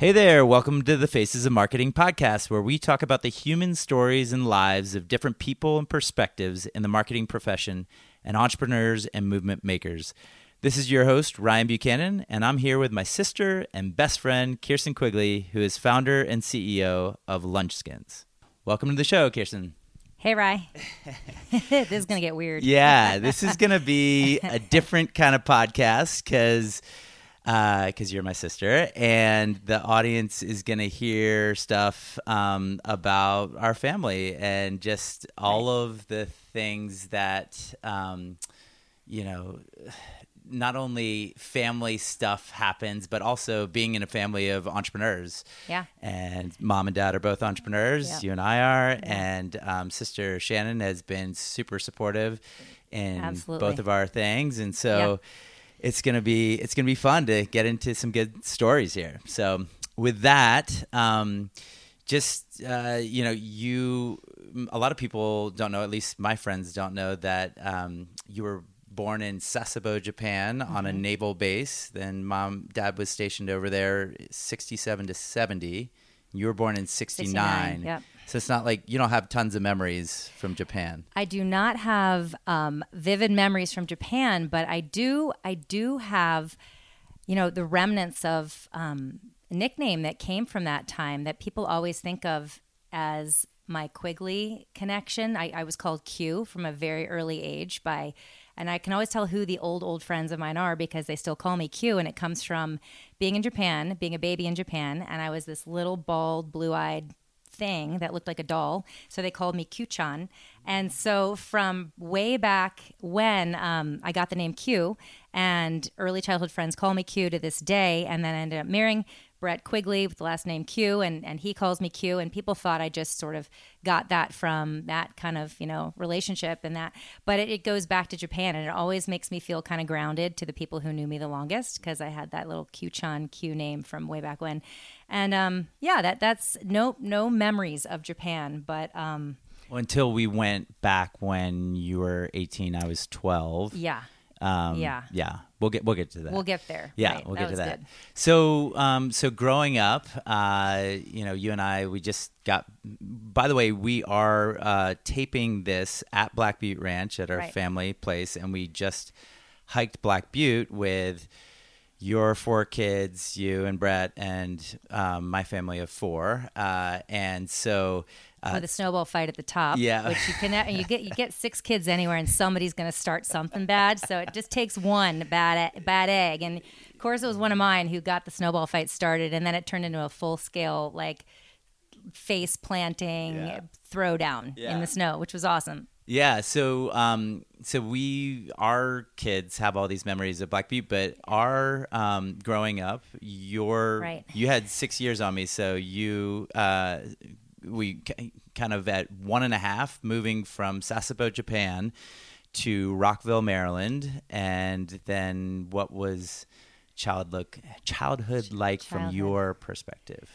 Hey there, welcome to the Faces of Marketing podcast, where we talk about the human stories and lives of different people and perspectives in the marketing profession and entrepreneurs and movement makers. This is your host, Ryan Buchanan, and I'm here with my sister and best friend, Kirsten Quigley, who is founder and CEO of Lunchskins. Welcome to the show, Kirsten. Hey, Rye. this is going to get weird. Yeah, this is going to be a different kind of podcast because because uh, you're my sister, and the audience is going to hear stuff um, about our family and just all right. of the things that, um, you know, not only family stuff happens, but also being in a family of entrepreneurs. Yeah. And mom and dad are both entrepreneurs. Yep. You and I are. Yeah. And um, sister Shannon has been super supportive in Absolutely. both of our things. And so it's gonna be it's gonna be fun to get into some good stories here. So with that, um, just uh, you know, you a lot of people don't know. At least my friends don't know that um, you were born in Sasebo, Japan, mm-hmm. on a mm-hmm. naval base. Then mom, dad was stationed over there, sixty-seven to seventy. You were born in '69. 69, yep. So it's not like you don't have tons of memories from Japan. I do not have um, vivid memories from Japan, but I do. I do have, you know, the remnants of um, a nickname that came from that time that people always think of as my Quigley connection. I, I was called Q from a very early age by and I can always tell who the old, old friends of mine are because they still call me Q. And it comes from being in Japan, being a baby in Japan. And I was this little, bald, blue eyed thing that looked like a doll. So they called me Q-chan. And so from way back when um, I got the name Q, and early childhood friends call me Q to this day, and then I ended up marrying Brett Quigley with the last name Q, and, and he calls me Q. And people thought I just sort of got that from that kind of, you know, relationship and that. But it, it goes back to Japan, and it always makes me feel kind of grounded to the people who knew me the longest because I had that little Q-chan Q name from way back when. And um, yeah, that that's no no memories of Japan, but um, well, until we went back when you were 18, I was 12. Yeah. Um, yeah. Yeah. We'll get we'll get to that. We'll get there. Yeah, right. we'll get that to that. Good. So, um, so growing up, uh, you know, you and I, we just got. By the way, we are uh, taping this at Black Butte Ranch at our right. family place, and we just hiked Black Butte with your four kids, you and Brett, and um, my family of four, uh, and so uh, with a snowball fight at the top. Yeah, which you can you get you get six kids anywhere, and somebody's going to start something bad. So it just takes one bad bad egg, and of course it was one of mine who got the snowball fight started, and then it turned into a full scale like face planting yeah. throwdown yeah. in the snow, which was awesome. Yeah, so um, so we our kids have all these memories of Black Butte, but our um, growing up, your right. you had six years on me, so you uh, we kind of at one and a half moving from Sasebo, Japan to Rockville, Maryland, and then what was child look childhood like childhood. from your perspective?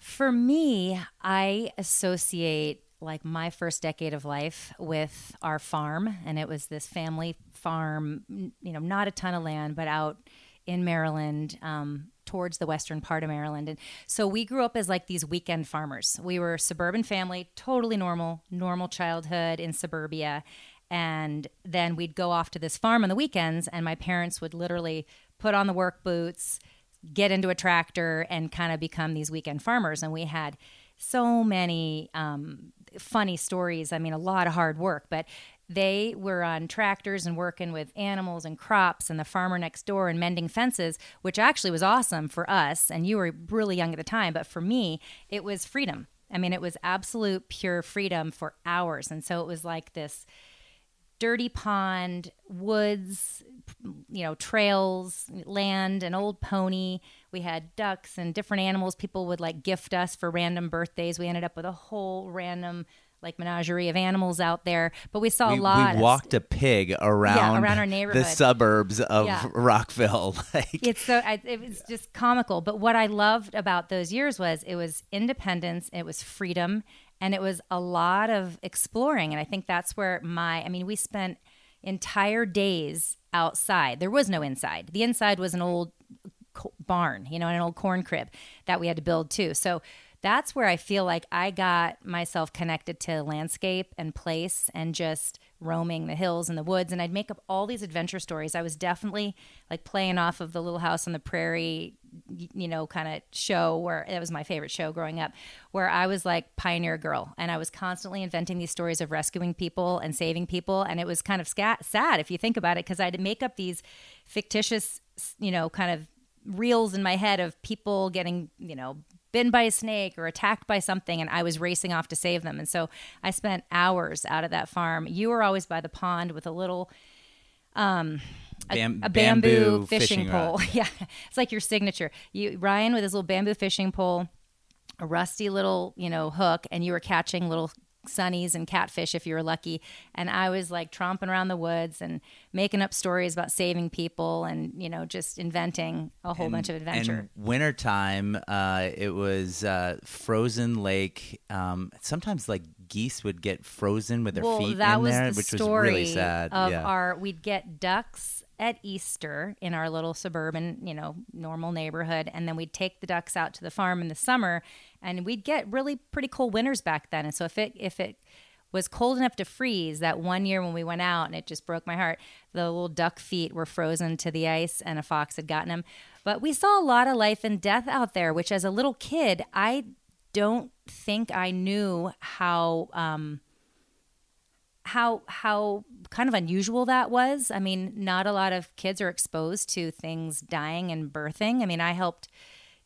For me, I associate like my first decade of life with our farm and it was this family farm you know not a ton of land but out in maryland um, towards the western part of Maryland. And so we grew up as like these weekend farmers. We were a suburban family, totally normal, normal childhood in suburbia. And then we'd go off to this farm on the weekends, and my parents would literally put on the work boots, get into a tractor, and kind of become these weekend farmers. And we had so many um, funny stories. I mean, a lot of hard work, but they were on tractors and working with animals and crops and the farmer next door and mending fences, which actually was awesome for us. And you were really young at the time, but for me, it was freedom. I mean, it was absolute pure freedom for hours. And so it was like this dirty pond, woods, you know, trails, land, an old pony. We had ducks and different animals people would like gift us for random birthdays. We ended up with a whole random like menagerie of animals out there. But we saw we, a lot. We walked a pig around, yeah, around our neighborhood, the suburbs of yeah. Rockville. like, it's so it was just comical. But what I loved about those years was it was independence, it was freedom, and it was a lot of exploring. And I think that's where my I mean, we spent entire days outside. There was no inside. The inside was an old barn, you know, an old corn crib that we had to build too. So that's where I feel like I got myself connected to landscape and place and just roaming the hills and the woods. And I'd make up all these adventure stories. I was definitely like playing off of the little house on the prairie you know kind of show where that was my favorite show growing up where I was like pioneer girl. And I was constantly inventing these stories of rescuing people and saving people. And it was kind of scat- sad if you think about it because I'd make up these fictitious you know kind of reels in my head of people getting you know bitten by a snake or attacked by something and I was racing off to save them. And so I spent hours out at that farm. You were always by the pond with a little um a, Bam- a bamboo, bamboo, fishing, fishing pole. yeah. It's like your signature. You Ryan with his little bamboo fishing pole, a rusty little, you know, hook and you were catching little sunnies and catfish if you were lucky. And I was like tromping around the woods and making up stories about saving people and, you know, just inventing a whole and, bunch of adventure. And wintertime, uh, it was uh, frozen lake. Um, sometimes like geese would get frozen with their well, feet that in was there, the which was really sad. Of yeah. our, we'd get ducks at Easter in our little suburban, you know, normal neighborhood. And then we'd take the ducks out to the farm in the summer and we'd get really pretty cool winters back then. And so if it, if it, was cold enough to freeze that one year when we went out and it just broke my heart the little duck feet were frozen to the ice and a fox had gotten them but we saw a lot of life and death out there which as a little kid i don't think i knew how um, how how kind of unusual that was. I mean, not a lot of kids are exposed to things dying and birthing. I mean, I helped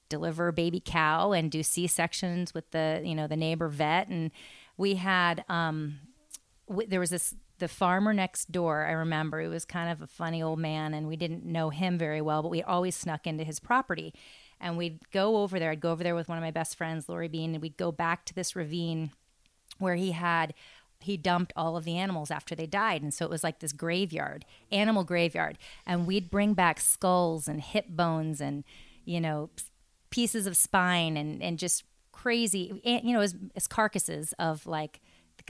deliver baby cow and do C sections with the you know the neighbor vet, and we had um, w- there was this the farmer next door. I remember it was kind of a funny old man, and we didn't know him very well, but we always snuck into his property. And we'd go over there. I'd go over there with one of my best friends, Lori Bean, and we'd go back to this ravine where he had he dumped all of the animals after they died. And so it was like this graveyard animal graveyard. And we'd bring back skulls and hip bones and you know pieces of spine and and just crazy you know as, as carcasses of like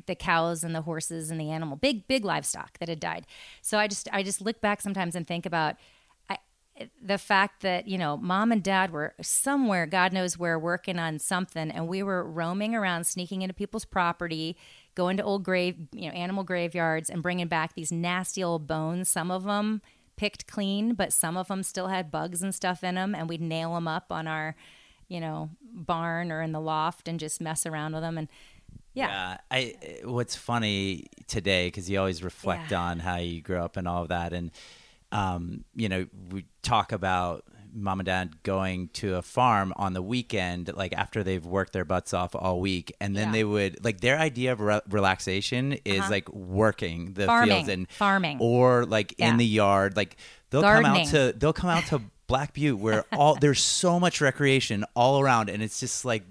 the cows and the horses and the animal big big livestock that had died. So i just i just look back sometimes and think about I, the fact that you know mom and dad were somewhere god knows where working on something. And we were roaming around sneaking into people's property going to old grave, you know, animal graveyards and bringing back these nasty old bones. Some of them picked clean, but some of them still had bugs and stuff in them, and we'd nail them up on our, you know, barn or in the loft and just mess around with them. And yeah, yeah I. What's funny today because you always reflect yeah. on how you grew up and all of that, and um, you know, we talk about mom and dad going to a farm on the weekend, like after they've worked their butts off all week, and then yeah. they would like their idea of re- relaxation is uh-huh. like working the farming, fields and farming, or like yeah. in the yard. Like they'll Gardening. come out to they'll come out to Black Butte where all there's so much recreation all around, and it's just like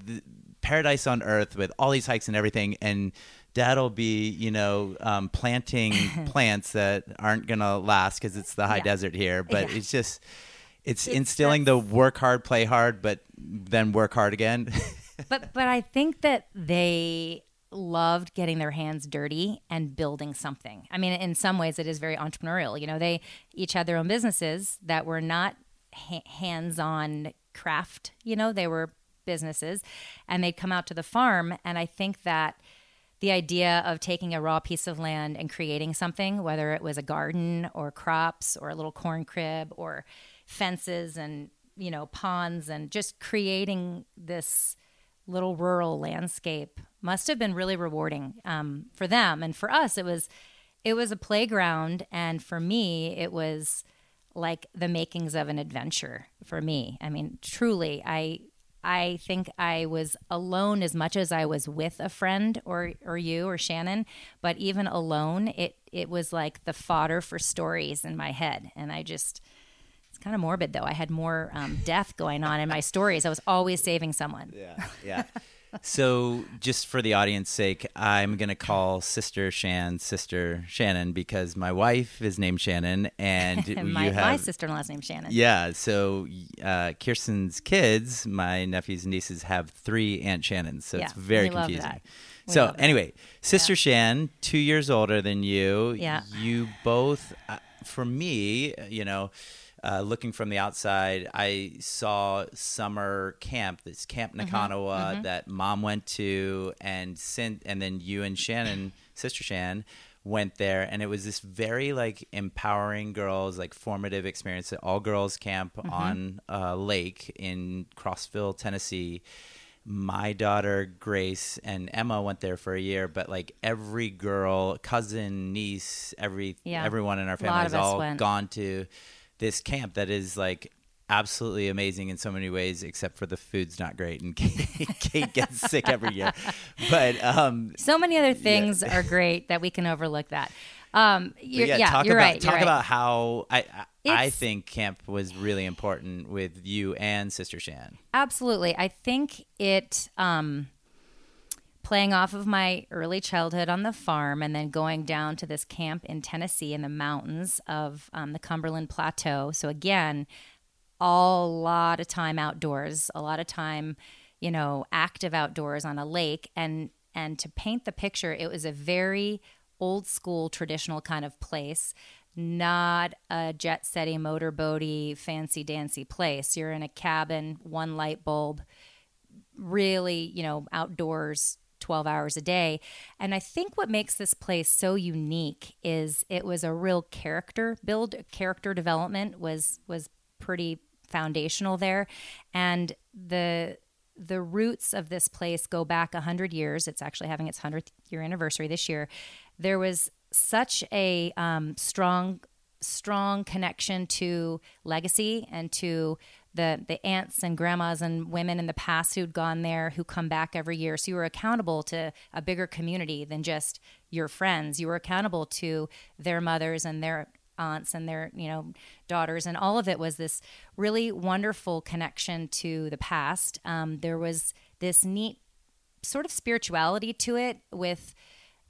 paradise on earth with all these hikes and everything, and dad'll be you know um, planting plants that aren't gonna last because it's the high yeah. desert here but yeah. it's just it's, it's instilling the work hard, play hard, but then work hard again. but but I think that they loved getting their hands dirty and building something. I mean, in some ways, it is very entrepreneurial. You know, they each had their own businesses that were not ha- hands-on craft. You know, they were businesses, and they'd come out to the farm, and I think that the idea of taking a raw piece of land and creating something, whether it was a garden or crops or a little corn crib or fences and you know ponds and just creating this little rural landscape must have been really rewarding um, for them. And for us it was it was a playground. And for me it was like the makings of an adventure for me. I mean truly i i think i was alone as much as i was with a friend or or you or shannon but even alone it it was like the fodder for stories in my head. And i just kind of morbid though. I had more um, death going on in my stories. I was always saving someone. Yeah, yeah. so, just for the audience sake, I'm going to call Sister Shan Sister Shannon because my wife is named Shannon, and my, have, my sister-in-law's named Shannon. Yeah. So, uh, Kirsten's kids, my nephews and nieces, have three Aunt Shannons, so yeah, it's very confusing. So, anyway, Sister yeah. Shan, two years older than you. Yeah. You both, uh, for me, you know uh, looking from the outside, I saw summer camp, this Camp Nakanawa that mom went to, and sent, and then you and Shannon, sister Shan, went there, and it was this very like empowering girls, like formative experience, at all girls camp on a lake in Crossville, Tennessee. My daughter Grace and Emma went there for a year, but like every girl, cousin, niece, every Yeah. everyone in our family has all went. gone to this camp that is like absolutely amazing in so many ways, except for the food's not great and Kate, Kate gets sick every year. But um, So many other things are great that we can overlook that. Um, you're, yeah, yeah, talk you're about right. talk right. about how I I, I think camp was really important with you and Sister Shan. Absolutely. I think it um playing off of my early childhood on the farm and then going down to this camp in Tennessee in the mountains of um, the Cumberland Plateau. So again, a lot of time outdoors, a lot of time, you know, active outdoors on a lake and and to paint the picture, it was a very old school traditional kind of place, not a jet setty motorboaty fancy dancy place. You're in a cabin, one light bulb, really, you know, outdoors 12 hours a day. And I think what makes this place so unique is it was a real character build, character development was was pretty foundational there. And the the roots of this place go back 100 years. It's actually having its 100th year anniversary this year. There was such a um, strong strong connection to legacy and to the the aunts and grandmas and women in the past who'd gone there who come back every year. So you were accountable to a bigger community than just your friends. You were accountable to their mothers and their aunts and their you know daughters and all of it was this really wonderful connection to the past um, there was this neat sort of spirituality to it with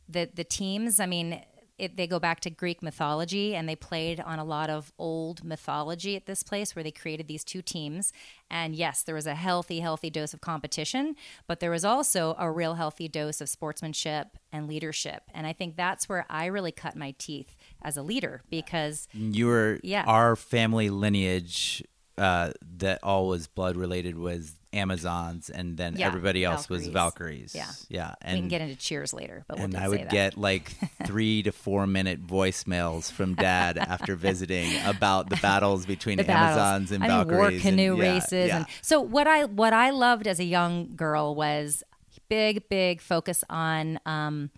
the the teams. I mean, it, they go back to Greek mythology, and they played on a lot of old mythology at this place, where they created these two teams. And yes, there was a healthy, healthy dose of competition, but there was also a real healthy dose of sportsmanship and leadership. And I think that's where I really cut my teeth as a leader because You were Yeah. our family lineage uh, that all was blood related was Amazons, and then Yeah, everybody else was Valkyries. Valkyries. Yeah. yeah, we can get into cheers later. But we'll and I would get like three to four minute voicemails from Dad after visiting about the battles between the battles. Amazons and I mean, Valkyries. war canoe and, races. yeah. And so what I what I loved as a young girl was big big focus on um,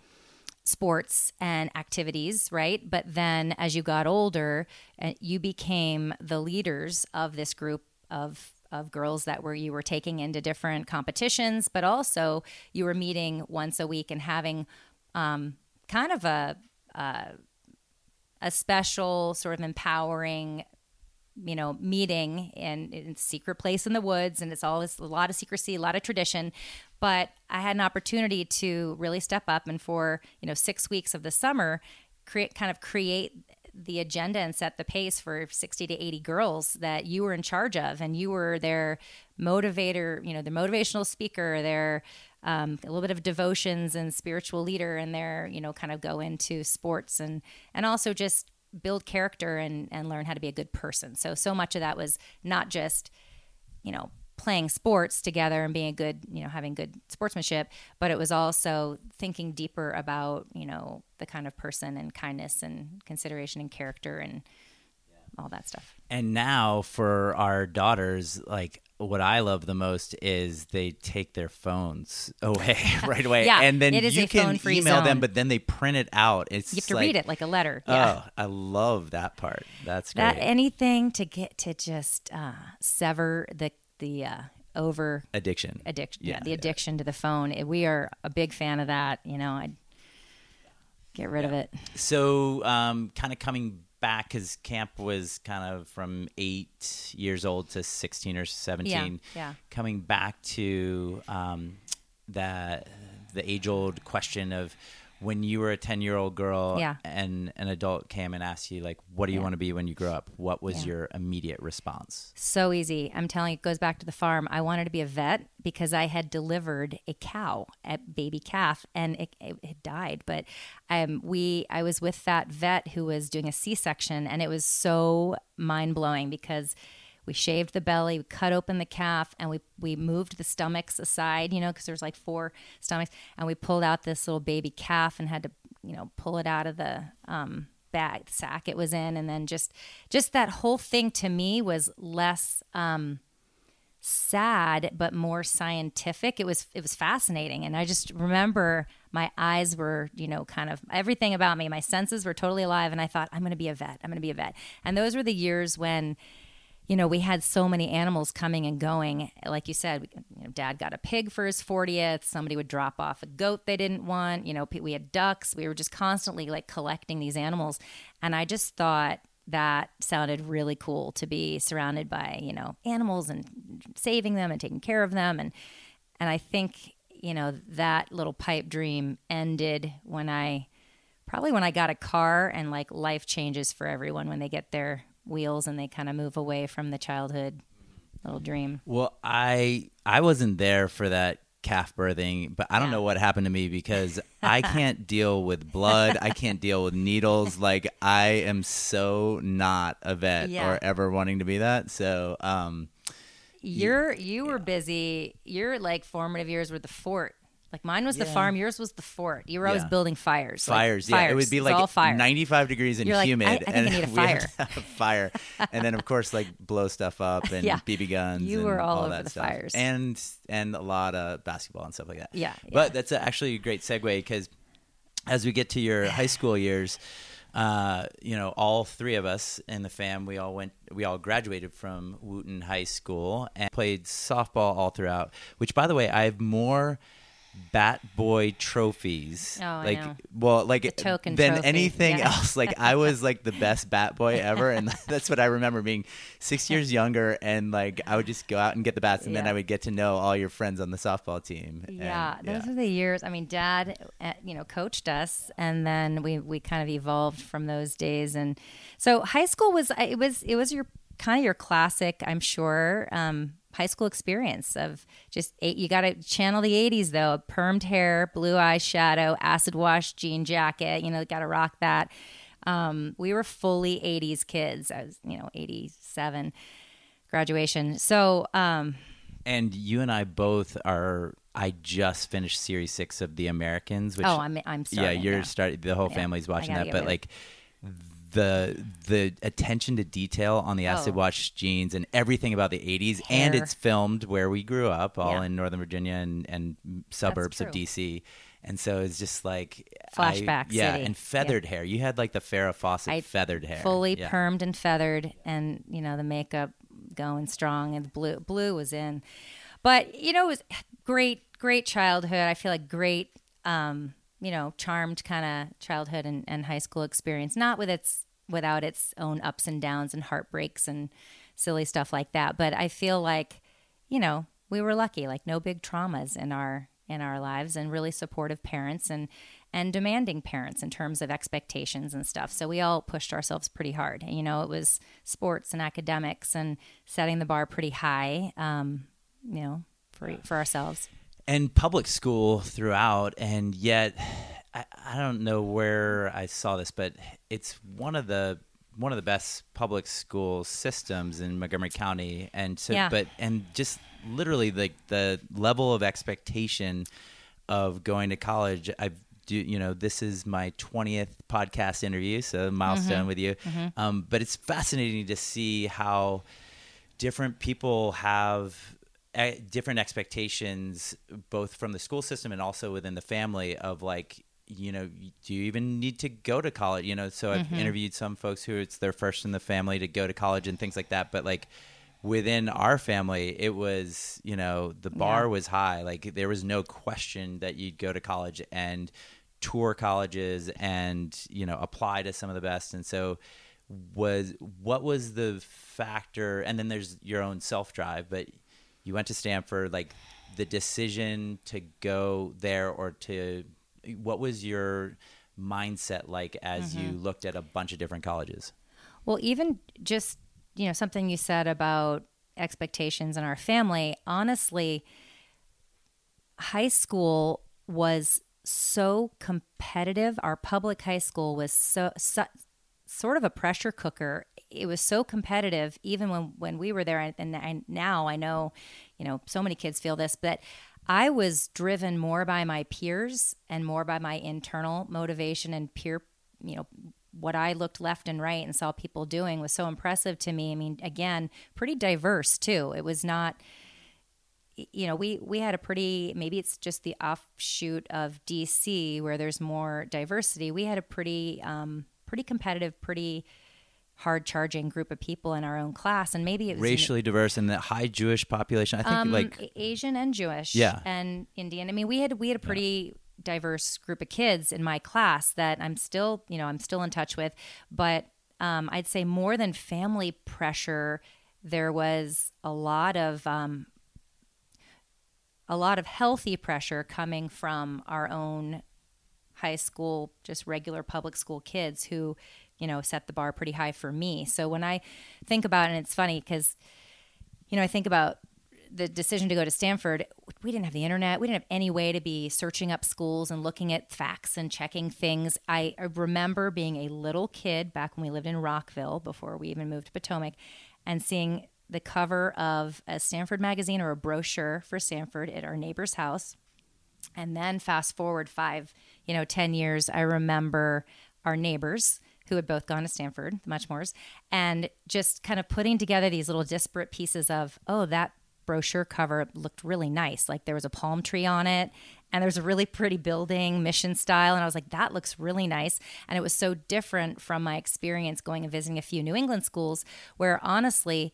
sports and activities, right? But then as you got older, uh, you became the leaders of this group of of girls that were you were taking into different competitions, but also you were meeting once a week and having um, kind of a a special sort of empowering you know meeting in, in secret place in the woods. And it's always a lot of secrecy a lot of tradition. But i had an opportunity to really step up and for you know six weeks of the summer create kind of create the agenda and set the pace for 60 to 80 girls that you were in charge of. And you were their motivator you know the motivational speaker their um, a little bit of devotions and spiritual leader and their you know kind of go into sports and and also just build character and and learn how to be a good person. So so much of that was not just you know playing sports together and being a good you know having good sportsmanship but it was also thinking deeper about you know the kind of person and kindness and consideration and character and all that stuff And now for our daughters, like what I love the most is they take their phones away right away, Yeah, and then it is you a can email them, but then they print it out. It's you have to like, read it like a letter yeah Oh, I love that part. That's great. that anything to get to just uh, sever the the uh, over Addiction. addiction yeah, Yeah, the yeah. addiction to the phone we are a big fan of that you know i'd get rid of it So, um, kind of coming back because camp was kind of from eight years old to sixteen or seventeen. yeah. Coming back to um, that the age old question of when you were a 10 year old girl Yeah. and an adult came and asked you like what do you Yeah. want to be when you grow up what was Yeah. your immediate response So easy. I'm telling you, it goes back to the farm. I wanted to be a vet because I had delivered a cow, a baby calf, and it, it, it died. But um, we, I was with that vet who was doing a C-section, and it was so mind blowing because we shaved the belly, we cut open the calf, and we we moved the stomachs aside, you know, because there's like four stomachs, and we pulled out this little baby calf and had to, you know, pull it out of the um, bag sack it was in, and then just just that whole thing to me was less. Um, sad but more scientific it was it was fascinating and i just remember my eyes were you know kind of everything about me my senses were totally alive and i thought i'm going to be a vet i'm going to be a vet and those were the years when you know we had so many animals coming and going. Like you said we, you know, dad got a pig for his 40th somebody would drop off a goat they didn't want. You know we had ducks. We were just constantly like collecting these animals. And i just thought that sounded really cool to be surrounded by you know animals and saving them and taking care of them. And and I think you know that little pipe dream ended when I probably when I got a car and like life changes for everyone when they get their wheels and they kind of move away from the childhood little dream. well i i wasn't there for that calf birthing but i don't Yeah. know what happened to me because i can't deal with blood i can't deal with needles like i am so not a vet Yeah. or ever wanting to be that so um You're you were busy. Your like formative years were the fort. Like mine was the farm. Yours was the fort. You were always Yeah. building fires. like, fires. yeah, it would be like all fire. 95 degrees and like, humid, I- I think I and need a fire. to have a fire, and then of course like blow stuff up and Yeah. BB guns. You and were all over that the stuff. fires. and and a lot of basketball and stuff like that. Yeah, but yeah. that's actually a great segue because as we get to your high school years. Uh, you know, all three of us in the fam, we all went, we all graduated from Wootton High School and played softball all throughout. Which, by the way, I have more Bat Boy trophies. Oh, I like, well, like The token than trophy, anything yeah. else. Like, I was like the best Bat Boy ever, and that's what I remember being six years younger. And like, I would just go out and get the bats, and then I would get to know all your friends on the softball team. And, Yeah, those yeah. are the years. I mean, Dad, uh, you know, coached us, and then we we kind of evolved from those days. And so, high school was it was it was your kind of your classic, I'm sure, um, high school experience of just eight. You got to channel the '80s though. Permed hair, blue eye shadow, acid wash jean jacket. You know, got to rock that. Um, we were fully '80s kids. I was, you know, '87 graduation. So. Um, And you and I both are. I just finished Series Six of The Americans. Which, oh, I'm I'm yeah, you're starting. The whole Yeah, family's watching that, but like the the attention to detail on the acid Oh. wash jeans and everything about the 80s and it's filmed where we grew up all Yeah. in northern virginia and, and suburbs of dc and so it's just like I- Flashback yeah city. and feathered hair. You had like the farrah fawcett I feathered hair. fully yeah. permed and feathered and you know the makeup going strong and the blue blue was in. But you know it was great great childhood. I feel like great um you know charmed kind of childhood and, and high school experience not with its without its own ups and downs and heartbreaks and silly stuff like that but i feel like you know we were lucky like no big traumas in our in our lives and really supportive parents and and demanding parents in terms of expectations and stuff. So we all pushed ourselves pretty hard. You know it was sports and academics and setting the bar pretty high um, you know for for ourselves and public school throughout and yet I, I don't know where i saw this but it's one of the one of the best public school systems in montgomery county and so Yeah. but and just literally like the level of expectation of going to college i've do you know this is my 20th podcast interview so milestone with you. Um, but it's fascinating to see how different people have different expectations both from the school system and also within the family of like you know do you even need to go to college? You know so i've mm-hmm. interviewed some folks who it's their first in the family to go to college and things like that but like within our family it was you know the bar Yeah. was high. Like there was no question that you'd go to college and tour colleges and you know apply to some of the best. And so was what was the factor? And then there's your own self drive but you went to stanford like the decision to go there or to what was your mindset like as you mm-hmm. looked at a bunch of different colleges? Well, even just, you know, something you said about expectations in our family, honestly, high school was so competitive. Our public high school was so, so sort of a pressure cooker. It was so competitive, even when when we were there. And, I, now I know, you know, so many kids feel this, but I was driven more by my peers and more by my internal motivation and peer, you know, what I looked left and right and saw people doing was so impressive to me. I mean, again, pretty diverse too. It was not you know, we we had a pretty maybe it's just the offshoot of DC where there's more diversity. We had a pretty um, pretty competitive, pretty hard charging group of people in our own class, and maybe it was Racially diverse and the high Jewish population. I think um, like Asian and Jewish, Yeah. and Indian. I mean, we had we had a pretty diverse group of kids in my class that I'm still, you know, I'm still in touch with. But um, I'd say more than family pressure, there was a lot of um, a lot of healthy pressure coming from our own high school, just regular public school kids who, you know, set the bar pretty high for me. So when I think about, and it's funny because, you know, I think about the decision to go to Stanford, we didn't have the internet. We didn't have any way to be searching up schools and looking at facts and checking things. I, remember being a little kid back when we lived in Rockville before we even moved to Potomac and seeing the cover of a Stanford magazine or a brochure for Stanford at our neighbor's house. And then fast forward five, you know, 10 years, I remember our neighbors who had both gone to Stanford, the Muchmores, and just kind of putting together these little disparate pieces of, oh, that brochure cover looked really nice. Like there was a palm tree on it and there's a really pretty building, mission style. And I was like, that looks really nice. And it was so different from my experience going and visiting a few New England schools where honestly,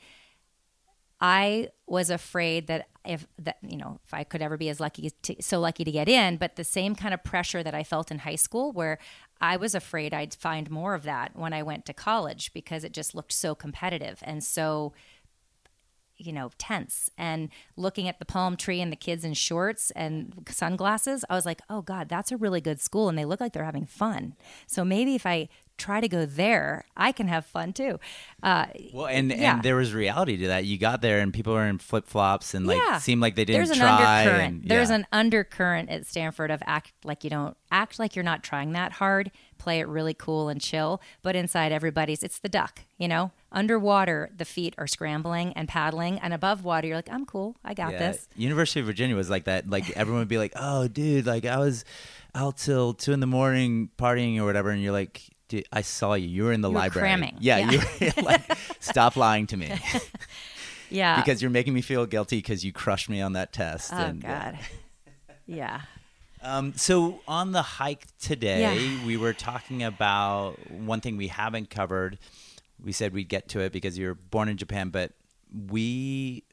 I was afraid that if that you know if I could ever be as lucky to, so lucky to get in, but the same kind of pressure that I felt in high school, where I was afraid I'd find more of that when I went to college because it just looked so competitive and so you know tense. And looking at the palm tree and the kids in shorts and sunglasses, I was like, oh god, that's a really good school, and they look like they're having fun. So maybe if I try to go there, I can have fun too. Uh, well, and yeah. and there was reality to that. You got there and people were in flip flops and like Yeah. seemed like they didn't There's an try. undercurrent. and- There's an undercurrent at Stanford of act like you don't act like you're not trying that hard. Play it really cool and chill, but inside everybody's it's the duck. You know, underwater the feet are scrambling and paddling, and above water you're like, I'm cool, I got Yeah, this. University of Virginia was like that. Like everyone would be like, "Oh, dude, like I was out till two in the morning partying or whatever," and you're like, "Dude, I saw you. You were in the You library. cramming. Yeah, Yeah. you were like, stop lying to me Yeah. because you're making me feel guilty because you crushed me on that test." oh and, uh, God. Yeah. Um, so on the hike today, Yeah. we were talking about one thing we haven't covered. We said we'd get to it because you were born in Japan, but we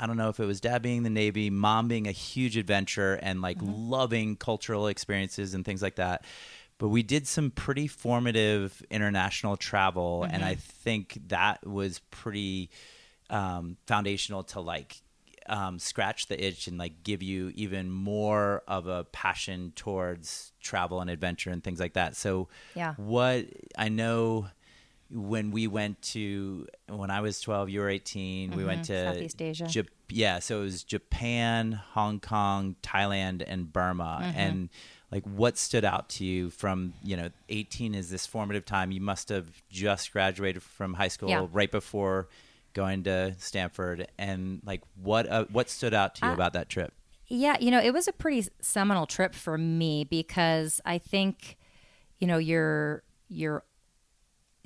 I don't know if it was dad being the Navy, mom being a huge adventure and like Mm-hmm. loving cultural experiences and things like that. But we did some pretty formative international travel, and Mm-hmm. I think that was pretty um, foundational to like um, scratch the itch and like give you even more of a passion towards travel and adventure and things like that. So, Yeah. what I know when we went to when I was 12, you were 18. We went to Mm-hmm. Southeast Asia. Jap- yeah, so it was Japan, Hong Kong, Thailand, and Burma. Mm-hmm. And like, what stood out to you from you know 18 is this formative time? You must have just graduated from high school Yeah. right before going to Stanford, and like, what uh, what stood out to you Uh, about that trip? Yeah, you know, it was a pretty seminal trip for me because I think, you know, you're you're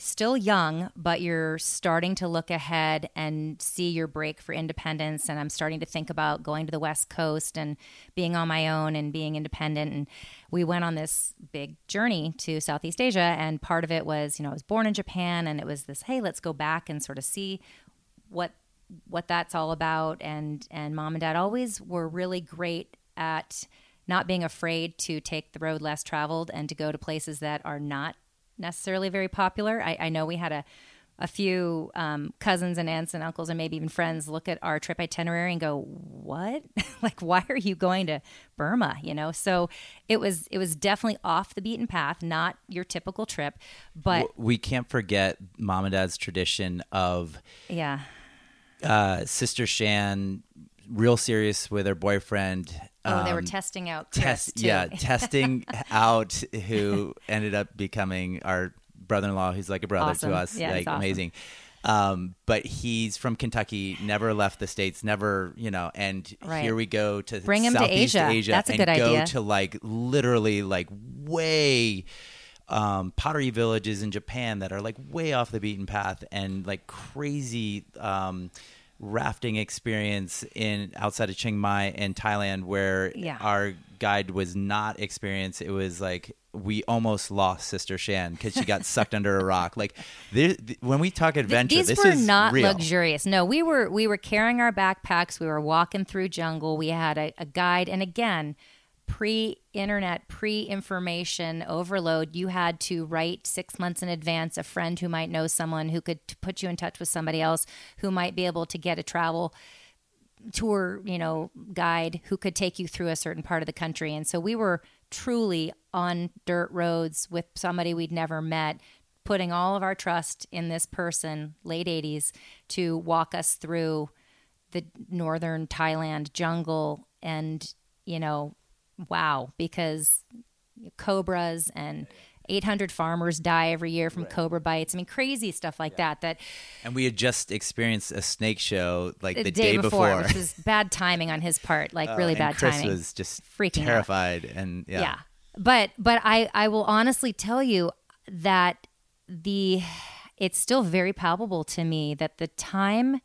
still young, but you're starting to look ahead and see your break for independence. And I'm starting to think about going to the West Coast and being on my own and being independent. And we went on this big journey to Southeast Asia. And part of it was, you know, I was born in Japan and it was this, hey, let's go back and sort of see what what that's all about and and mom and dad always were really great at not being afraid to take the road less traveled and to go to places that are not necessarily very popular i, I know we had a a few um, cousins and aunts and uncles and maybe even friends look at our trip itinerary and go, "What? like, why are you going to Burma?" You know. So it was it was definitely off the beaten path, not your typical trip. But we can't forget mom and dad's tradition of yeah, uh, Sister Shan, real serious with her boyfriend. oh, they were um, testing out test yeah testing out who ended up becoming our brother-in-law who's like a brother Awesome. to us Yeah, like awesome. amazing um, but he's from Kentucky, never left the states, never, you know. And Right. here we go to Bring him to Southeast Asia. That's a and good go idea. to like literally like way um, pottery villages in Japan that are like way off the beaten path and like crazy um, rafting experience in outside of Chiang Mai in Thailand where Yeah. our guide was not experienced. It was like we almost lost Sister Shan because she got sucked under a rock. Like th- when we talk adventure, These this were is not real. luxurious. No, we were we were carrying our backpacks. We were walking through jungle. We had a, a guide, and again, pre-internet, pre-information overload. You had to write six months in advance a friend who might know someone who could put you in touch with somebody else who might be able to get a travel tour, you know, guide who could take you through a certain part of the country. And so we were truly on dirt roads with somebody we'd never met, putting all of our trust in this person, late 80s, to walk us through the northern Thailand jungle and, you know, wow, because cobras and 800 farmers die every year from cobra bites. I mean, crazy stuff like that. That And we had just experienced a snake show like the, the day, before, before. which was bad timing on his part, like really Uh, bad and Chris timing. was just Freaking out. terrified, and yeah. yeah. But but I I will honestly tell you that the it's still very palpable to me that the time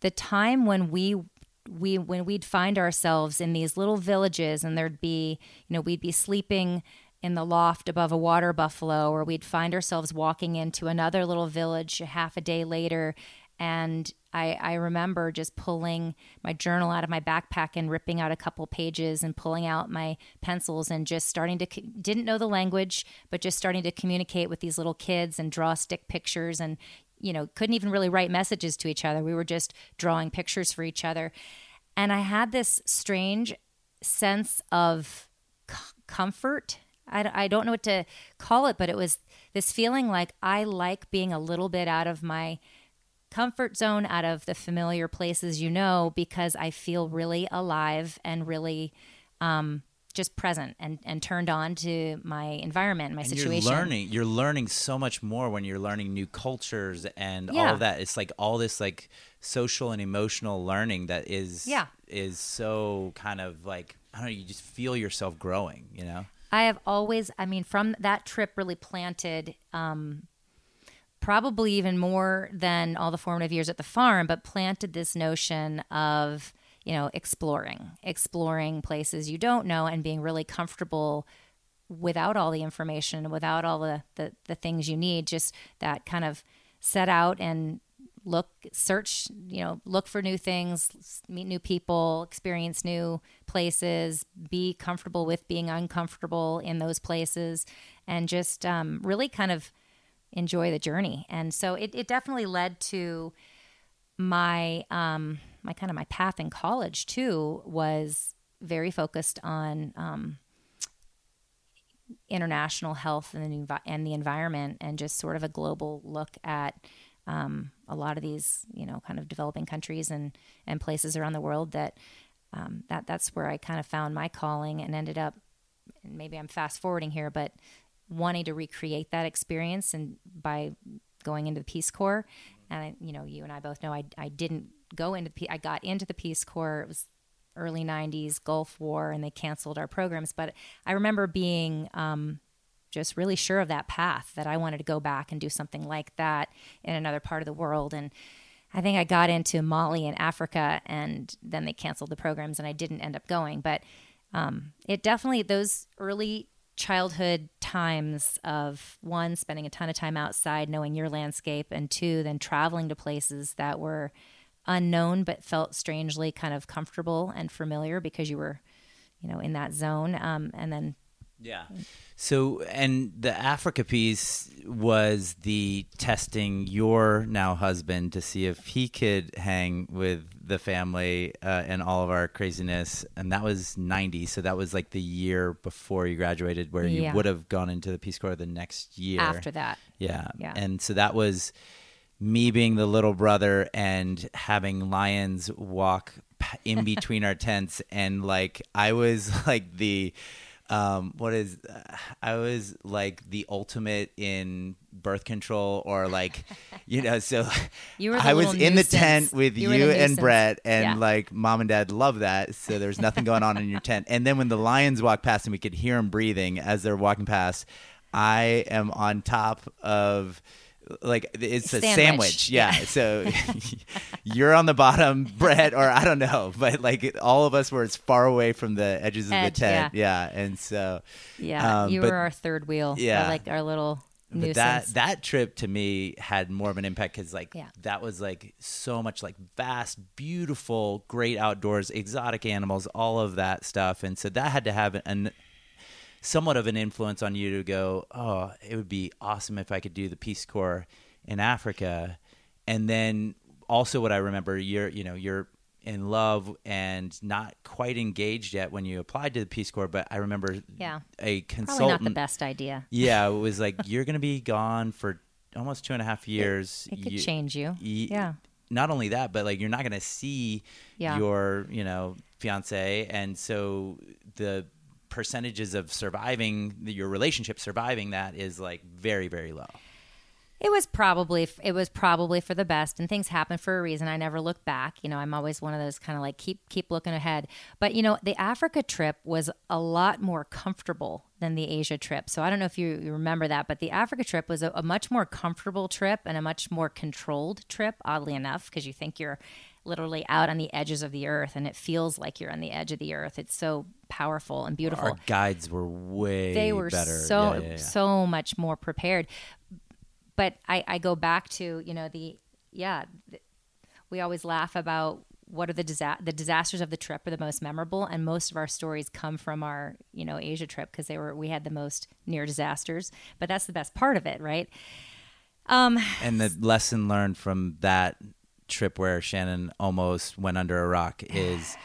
the time when we we when we'd find ourselves in these little villages and there'd be you know we'd be sleeping in the loft above a water buffalo or we'd find ourselves walking into another little village a half a day later. And I, I remember just pulling my journal out of my backpack and ripping out a couple pages and pulling out my pencils and just starting to didn't know the language but just starting to communicate with these little kids and draw stick pictures and you know couldn't even really write messages to each other. We were just drawing pictures for each other. And i had this strange sense of c- comfort. I, I don't know what to call it but it was this feeling like i like being a little bit out of my comfort zone out of the familiar places you know because i feel really alive and really um, just present and, and turned on to my environment my And situation you're learning. You're learning so much more when you're learning new cultures and all of that. It's like all this like social and emotional learning that is Yeah. is so kind of like I don't know. You just feel yourself growing. You know. I have always, I mean, from that trip, really planted um, probably even more than all the formative years at the farm, but planted this notion of, you know, exploring, exploring places you don't know and being really comfortable without all the information, without all the, the, the things you need, just that kind of set out and look, search, you know, look for new things, meet new people, experience new places, be comfortable with being uncomfortable in those places, and just um, really kind of enjoy the journey. And so it, it definitely led to my um, my kind of my path in college too was very focused on um, international health and the, and the environment and just sort of a global look at um, a lot of these you know kind of developing countries and and places around the world that um, that that's where I kind of found my calling and ended up and maybe I'm fast forwarding here but wanting to recreate that experience and by going into the Peace Corps. And I, you know you and I both know I, I didn't go into the I got into the Peace Corps it was early 90s Gulf War and they canceled our programs. But I remember being um, just really sure of that path that I wanted to go back and do something like that in another part of the world. And I think I got into Mali and Africa and then they canceled the programs and I didn't end up going. But um, it definitely those early childhood times of one spending a ton of time outside knowing your landscape and two then traveling to places that were unknown but felt strangely kind of comfortable and familiar because you were you know in that zone um, and then Yeah. So, and the Africa piece was the testing your now husband to see if he could hang with the family uh, and all of our craziness. And that was 90. So that was like the year before you graduated, where you Yeah. would have gone into the Peace Corps the next year. After that, Yeah. Yeah. And so that was me being the little brother and having lions walk in between our tents and like I was like the um what is uh, I was like the ultimate in birth control or like you know so You were I was in the tent with You you, and. Brett and Yeah. like mom and dad love that so there's nothing going on in your tent and then when the lions walk past and we could hear them breathing as they're walking past I am on top of like it's a Sandwich. sandwich, yeah. so you're on the bottom, Brett, or I don't know, but like all of us were as far away from the edges of the tent, yeah. And so, yeah, Um, you but- were our third wheel. Yeah. like our little but nuisance. that that trip to me had more of an impact because like Yeah. that was like so much like vast, beautiful, great outdoors, exotic animals, all of that stuff, and so that had to have an somewhat of an influence on you to go, oh, it would be awesome if I could do the Peace Corps in Africa, and then also what I remember, you're you know you're in love and not quite engaged yet when you applied to the Peace Corps, but I remember Yeah. a Probably consultant not the best idea. yeah, it was like you're gonna be gone for almost two and a half years. It could You- change you. yeah. Not only that, but like you're not gonna see Yeah. your, you know, fiance, and so the percentages of surviving your relationship surviving that is like very very low. It was probably it was probably for the best, and things happen for a reason. I never look back. You know, I'm always one of those kind of like keep keep looking ahead. But you know, the Africa trip was a lot more comfortable than the Asia trip. So I don't know if you, you remember that, but the Africa trip was a, a much more comfortable trip and a much more controlled trip. Oddly enough, because you think you're literally out on the edges of the earth, and it feels like you're on the edge of the earth. It's so powerful and beautiful Our guides were way they were better. so Yeah, yeah, yeah. so much more prepared but I, I go back to you know the yeah th- we always laugh about what are the disa- the disasters of the trip are the most memorable and most of our stories come from our you know asia trip because they were we had the most near disasters but that's the best part of it right um And the lesson learned from that trip where Shannon almost went under a rock is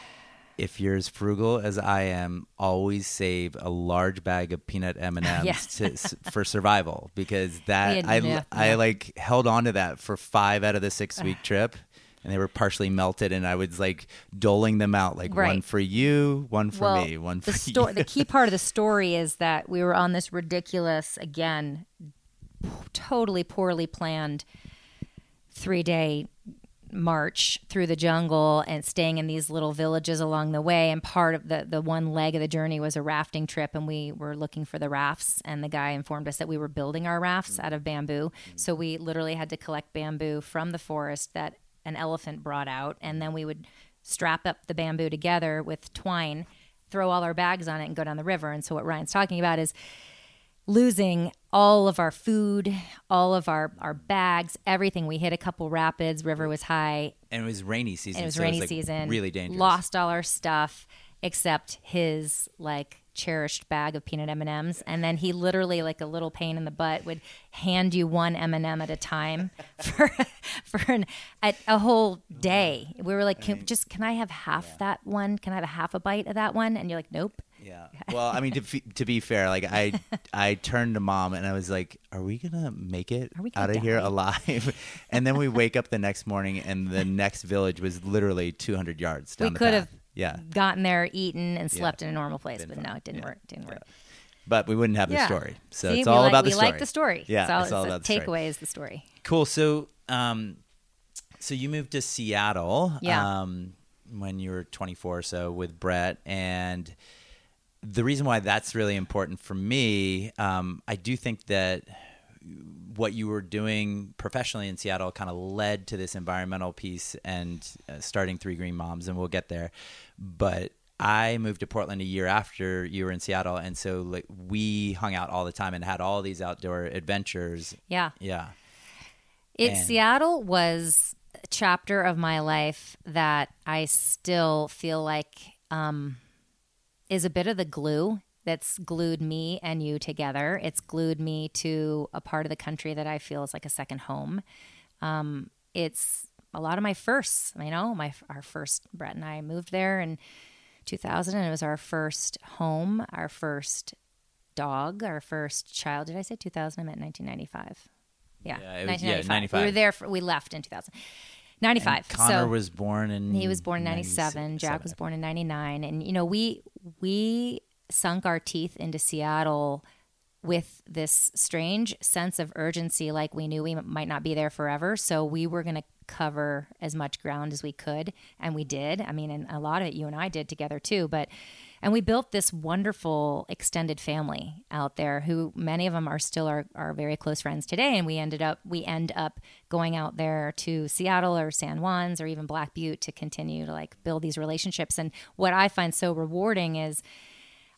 if you're as frugal as I am, always save a large bag of peanut M and M's for survival because that I I like held on to that for five out of the six week trip. And they were partially melted, and I was like doling them out, like one for you, one for well, me, one for the sto- you. the key part of the story is that we were on this ridiculous, again, p- totally poorly planned three day march through the jungle and staying in these little villages along the way. And part of the, the one leg of the journey was a rafting trip, and we were looking for the rafts. And the guy informed us that we were building our rafts out of bamboo. So we literally had to collect bamboo from the forest that an elephant brought out, and then we would strap up the bamboo together with twine, throw all our bags on it, and go down the river. And so what Ryan's talking about is losing all of our food, all of our, our bags, everything. We hit a couple rapids, river was high, and it was rainy season. and it was so rainy like, season. Really dangerous. Lost all our stuff except his like cherished bag of peanut M&Ms and then he literally like a little pain in the butt would hand you one M&M at a time for for an, a, a whole day. We were like can, just can I have half that one? Can I have a half a bite of that one? And you're like nope. Yeah. Well, I mean, to, f- to be fair, like I, I turned to mom and I was like, "Are we gonna make it gonna out of here alive?" and then we wake up the next morning and the next village was literally 200 yards down we the could path. have Yeah, gotten there, eaten, and slept in a normal place, Been but fine. no, it didn't Yeah. work. Didn't work. but we wouldn't have the Yeah. story. So See, it's all like, about the story. we like the story. Yeah, it's all, it's all about the story. takeaway is the story. Cool. So, um, so you moved to Seattle. Yeah. Um, when you were 24 or so with Brett and the reason why that's really important for me, um, I do think that what you were doing professionally in Seattle kind of led to this environmental piece and uh, starting Three Green Moms, and we'll get there. But I moved to Portland a year after you were in Seattle, and so like we hung out all the time and had all these outdoor adventures. Yeah. Yeah, It And- Seattle was a chapter of my life that I still feel like um, is a bit of the glue that's glued me and you together. It's glued me to a part of the country that I feel is like a second home. Um, it's a lot of my firsts. You know, my our first Brett and I moved there in 2000, and it was our first home, our first dog, our first child. Did I say 2000? I meant 1995. Yeah, Yeah, it was- 1995. yeah, 95. We were there. For, we left in 2000. 95. And Connor so, was born in. he was born in 97. Jack was born in 99. And, you know, we, we sunk our teeth into Seattle with this strange sense of urgency, like we knew we might not be there forever. So we were going to cover as much ground as we could. And we did. I mean, and a lot of it you and I did together too. But, and we built this wonderful extended family out there who many of them are still our, our very close friends today. And we ended up, we end up going out there to Seattle or San Juan's or even Black Butte to continue to like build these relationships. And what I find so rewarding is,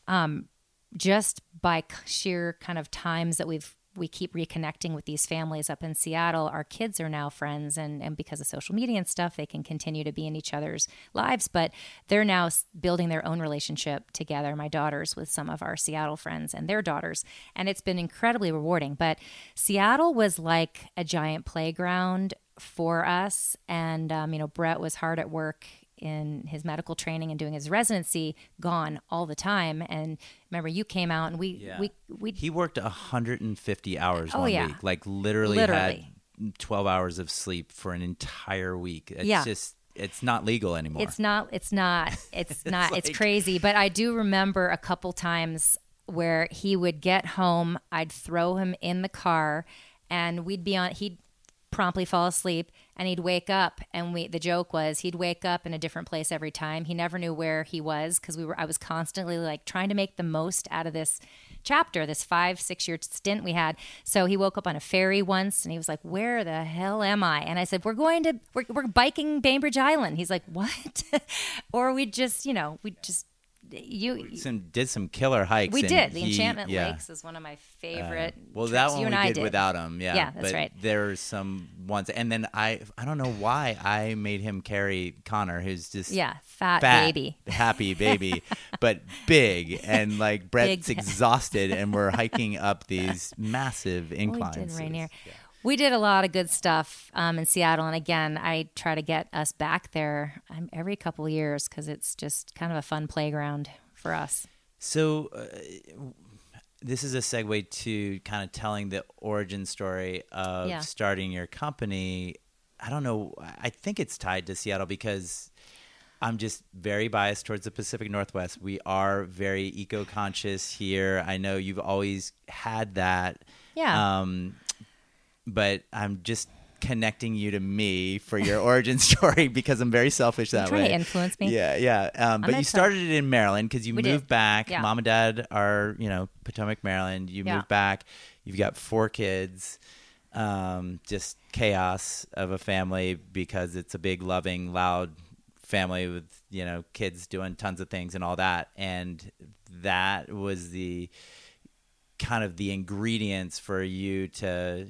um, just by sheer kind of times that we've we keep reconnecting with these families up in Seattle. Our kids are now friends, and, and because of social media and stuff, they can continue to be in each other's lives. But they're now building their own relationship together. My daughters with some of our Seattle friends and their daughters, and it's been incredibly rewarding. But Seattle was like a giant playground for us, and um, you know, Brett was hard at work in his medical training and doing his residency gone all the time and remember you came out and we Yeah. we we He worked 150 hours Oh, one yeah. week. Like literally, Literally. had 12 hours of sleep for an entire week. It's Yeah. just it's not legal anymore. it's not it's not it's not it's crazy but i do remember a couple times where he would get home i'd throw him in the car and we'd be on he'd promptly fall asleep and he'd wake up and we the joke was he'd wake up in a different place every time. He never knew where he was because we were i was constantly like trying to make the most out of this chapter this five six year stint we had. So he woke up on a ferry once and he was like where the hell am i? And i said we're going to we're, we're biking bainbridge island. He's like what? Or we just you know we just you some did some killer hikes. we did the he- enchantment yeah. lakes is one of my favorite uh, Well, trips that you one and we I did, without him. Yeah, Yeah, that's but right. There's some ones, and then I I don't know why I made him carry Connor, who's just yeah fat, fat, baby happy baby, but big and like Brett's Big. exhausted, and we're hiking up these massive inclines. We did Rainier. yeah. We did a lot of good stuff um, in Seattle, and again, I try to get us back there um, every couple of years because it's just kind of a fun playground for us. So, uh, this is a segue to kind of telling the origin story of Yeah. starting your company. I don't know. I think it's tied to Seattle because I'm just very biased towards the Pacific Northwest. We are very eco conscious here. I know you've always had that. Yeah. Um, but I'm just connecting you to me for your origin story because I'm very selfish that way. to influence me? Yeah, yeah. Um, but you started it in Maryland because you We moved did. back. Yeah. Mom and dad are, you know, Potomac, Maryland. You Yeah. moved back. You've got four kids. Um, just chaos of a family because it's a big, loving, loud family with you know kids doing tons of things and all that. And that was the kind of the ingredients for you to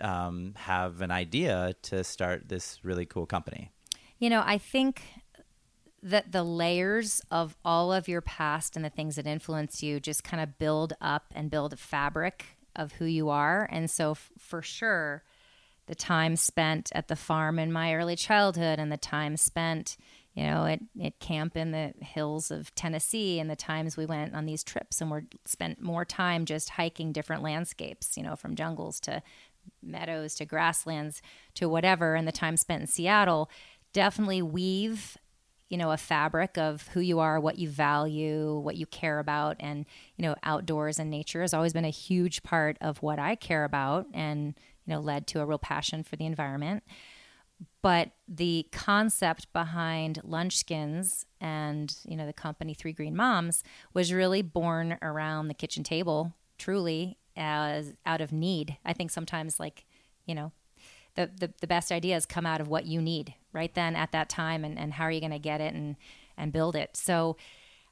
um, have an idea to start this really cool company. You know, I think that the layers of all of your past and the things that influence you just kind of build up and build a fabric of who you are. And so, f- for sure, the time spent at the farm in my early childhood and the time spent you know at, at camp in the hills of tennessee and the times we went on these trips and we spent more time just hiking different landscapes you know from jungles to meadows to grasslands to whatever and the time spent in seattle definitely weave you know a fabric of who you are what you value what you care about. And you know outdoors and nature has always been a huge part of what i care about and you know led to a real passion for the environment but the concept behind lunchskins and you know the company three green moms was really born around the kitchen table truly as out of need. I think sometimes like you know the, the, the best ideas come out of what you need right then at that time and, and how are you going to get it and and build it. So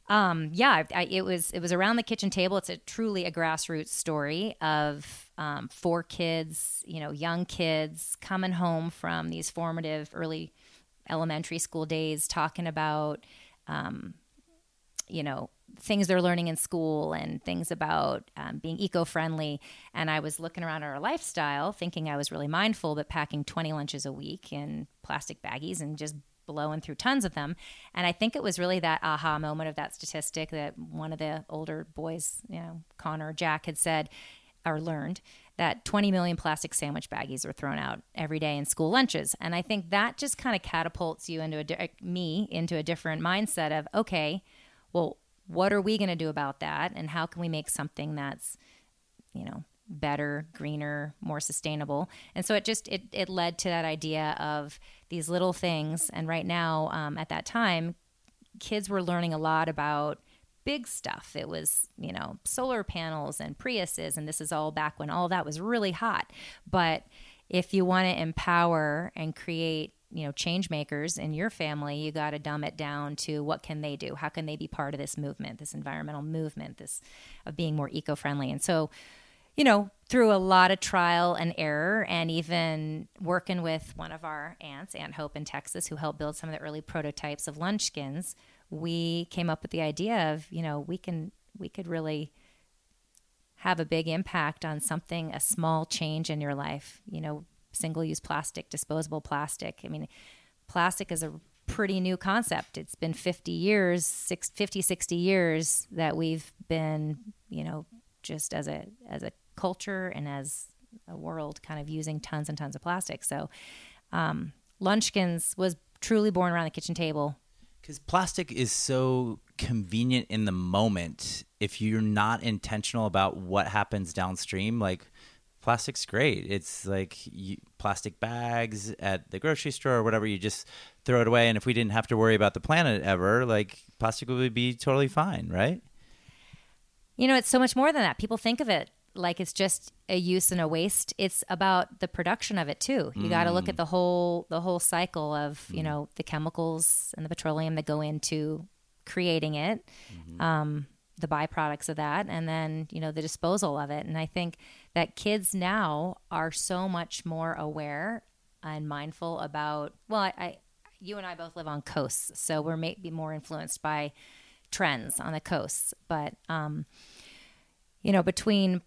um, yeah I, it was it was around the kitchen table. It's a truly a grassroots story of um, four kids you know young kids coming home from these formative early elementary school days talking about um, you know things they're learning in school and things about um, being eco-friendly. And i was looking around at our lifestyle thinking i was really mindful but packing 20 lunches a week in plastic baggies and just blowing through tons of them. And i think it was really that aha moment of that statistic that one of the older boys you know connor jack had said or learned that 20 million plastic sandwich baggies are thrown out every day in school lunches. And i think that just kind of catapults you into a di- me into a different mindset of okay well what are we going to do about that? And how can we make something that's you know better greener more sustainable? And so it just it, it led to that idea of these little things. And right now um, at that time kids were learning a lot about big stuff. It was you know solar panels and priuses and this is all back when all that was really hot. But if you want to empower and create you know change makers in your family you got to dumb it down to what can they do? How can they be part of this movement this environmental movement this of being more eco-friendly? And so you know through a lot of trial and error and even working with one of our aunts aunt hope in texas who helped build some of the early prototypes of lunchskins we came up with the idea of you know we can we could really have a big impact on something a small change in your life you know single use plastic, disposable plastic. I mean, plastic is a pretty new concept. It's been 50 years, six, 50, 60 years that we've been, you know, just as a as a culture and as a world kind of using tons and tons of plastic. So, um, Lunchskins was truly born around the kitchen table. Because plastic is so convenient in the moment if you're not intentional about what happens downstream. Like, plastic's great. It's like you, plastic bags at the grocery store or whatever. You just throw it away, and if we didn't have to worry about the planet ever, like plastic would be totally fine, right? You know, it's so much more than that. People think of it like it's just a use and a waste. It's about the production of it too. You mm. got to look at the whole the whole cycle of mm. you know the chemicals and the petroleum that go into creating it. Mm-hmm. Um, the byproducts of that and then you know the disposal of it and i think that kids now are so much more aware and mindful about well i, I you and i both live on coasts so we're maybe more influenced by trends on the coasts but um you know between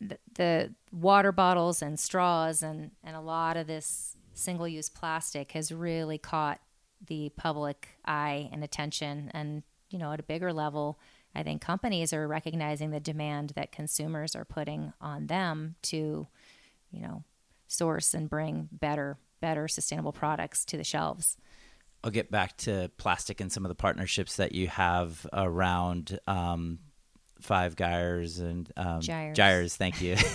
the, water bottles and straws and and a lot of this single use plastic has really caught the public eye and attention and you know at a bigger level I think companies are recognizing the demand that consumers are putting on them to, you know, source and bring better, better sustainable products to the shelves. I'll get back to plastic and some of the partnerships that you have around um, Five Gyres and um, Gyres. Gyres. Thank you.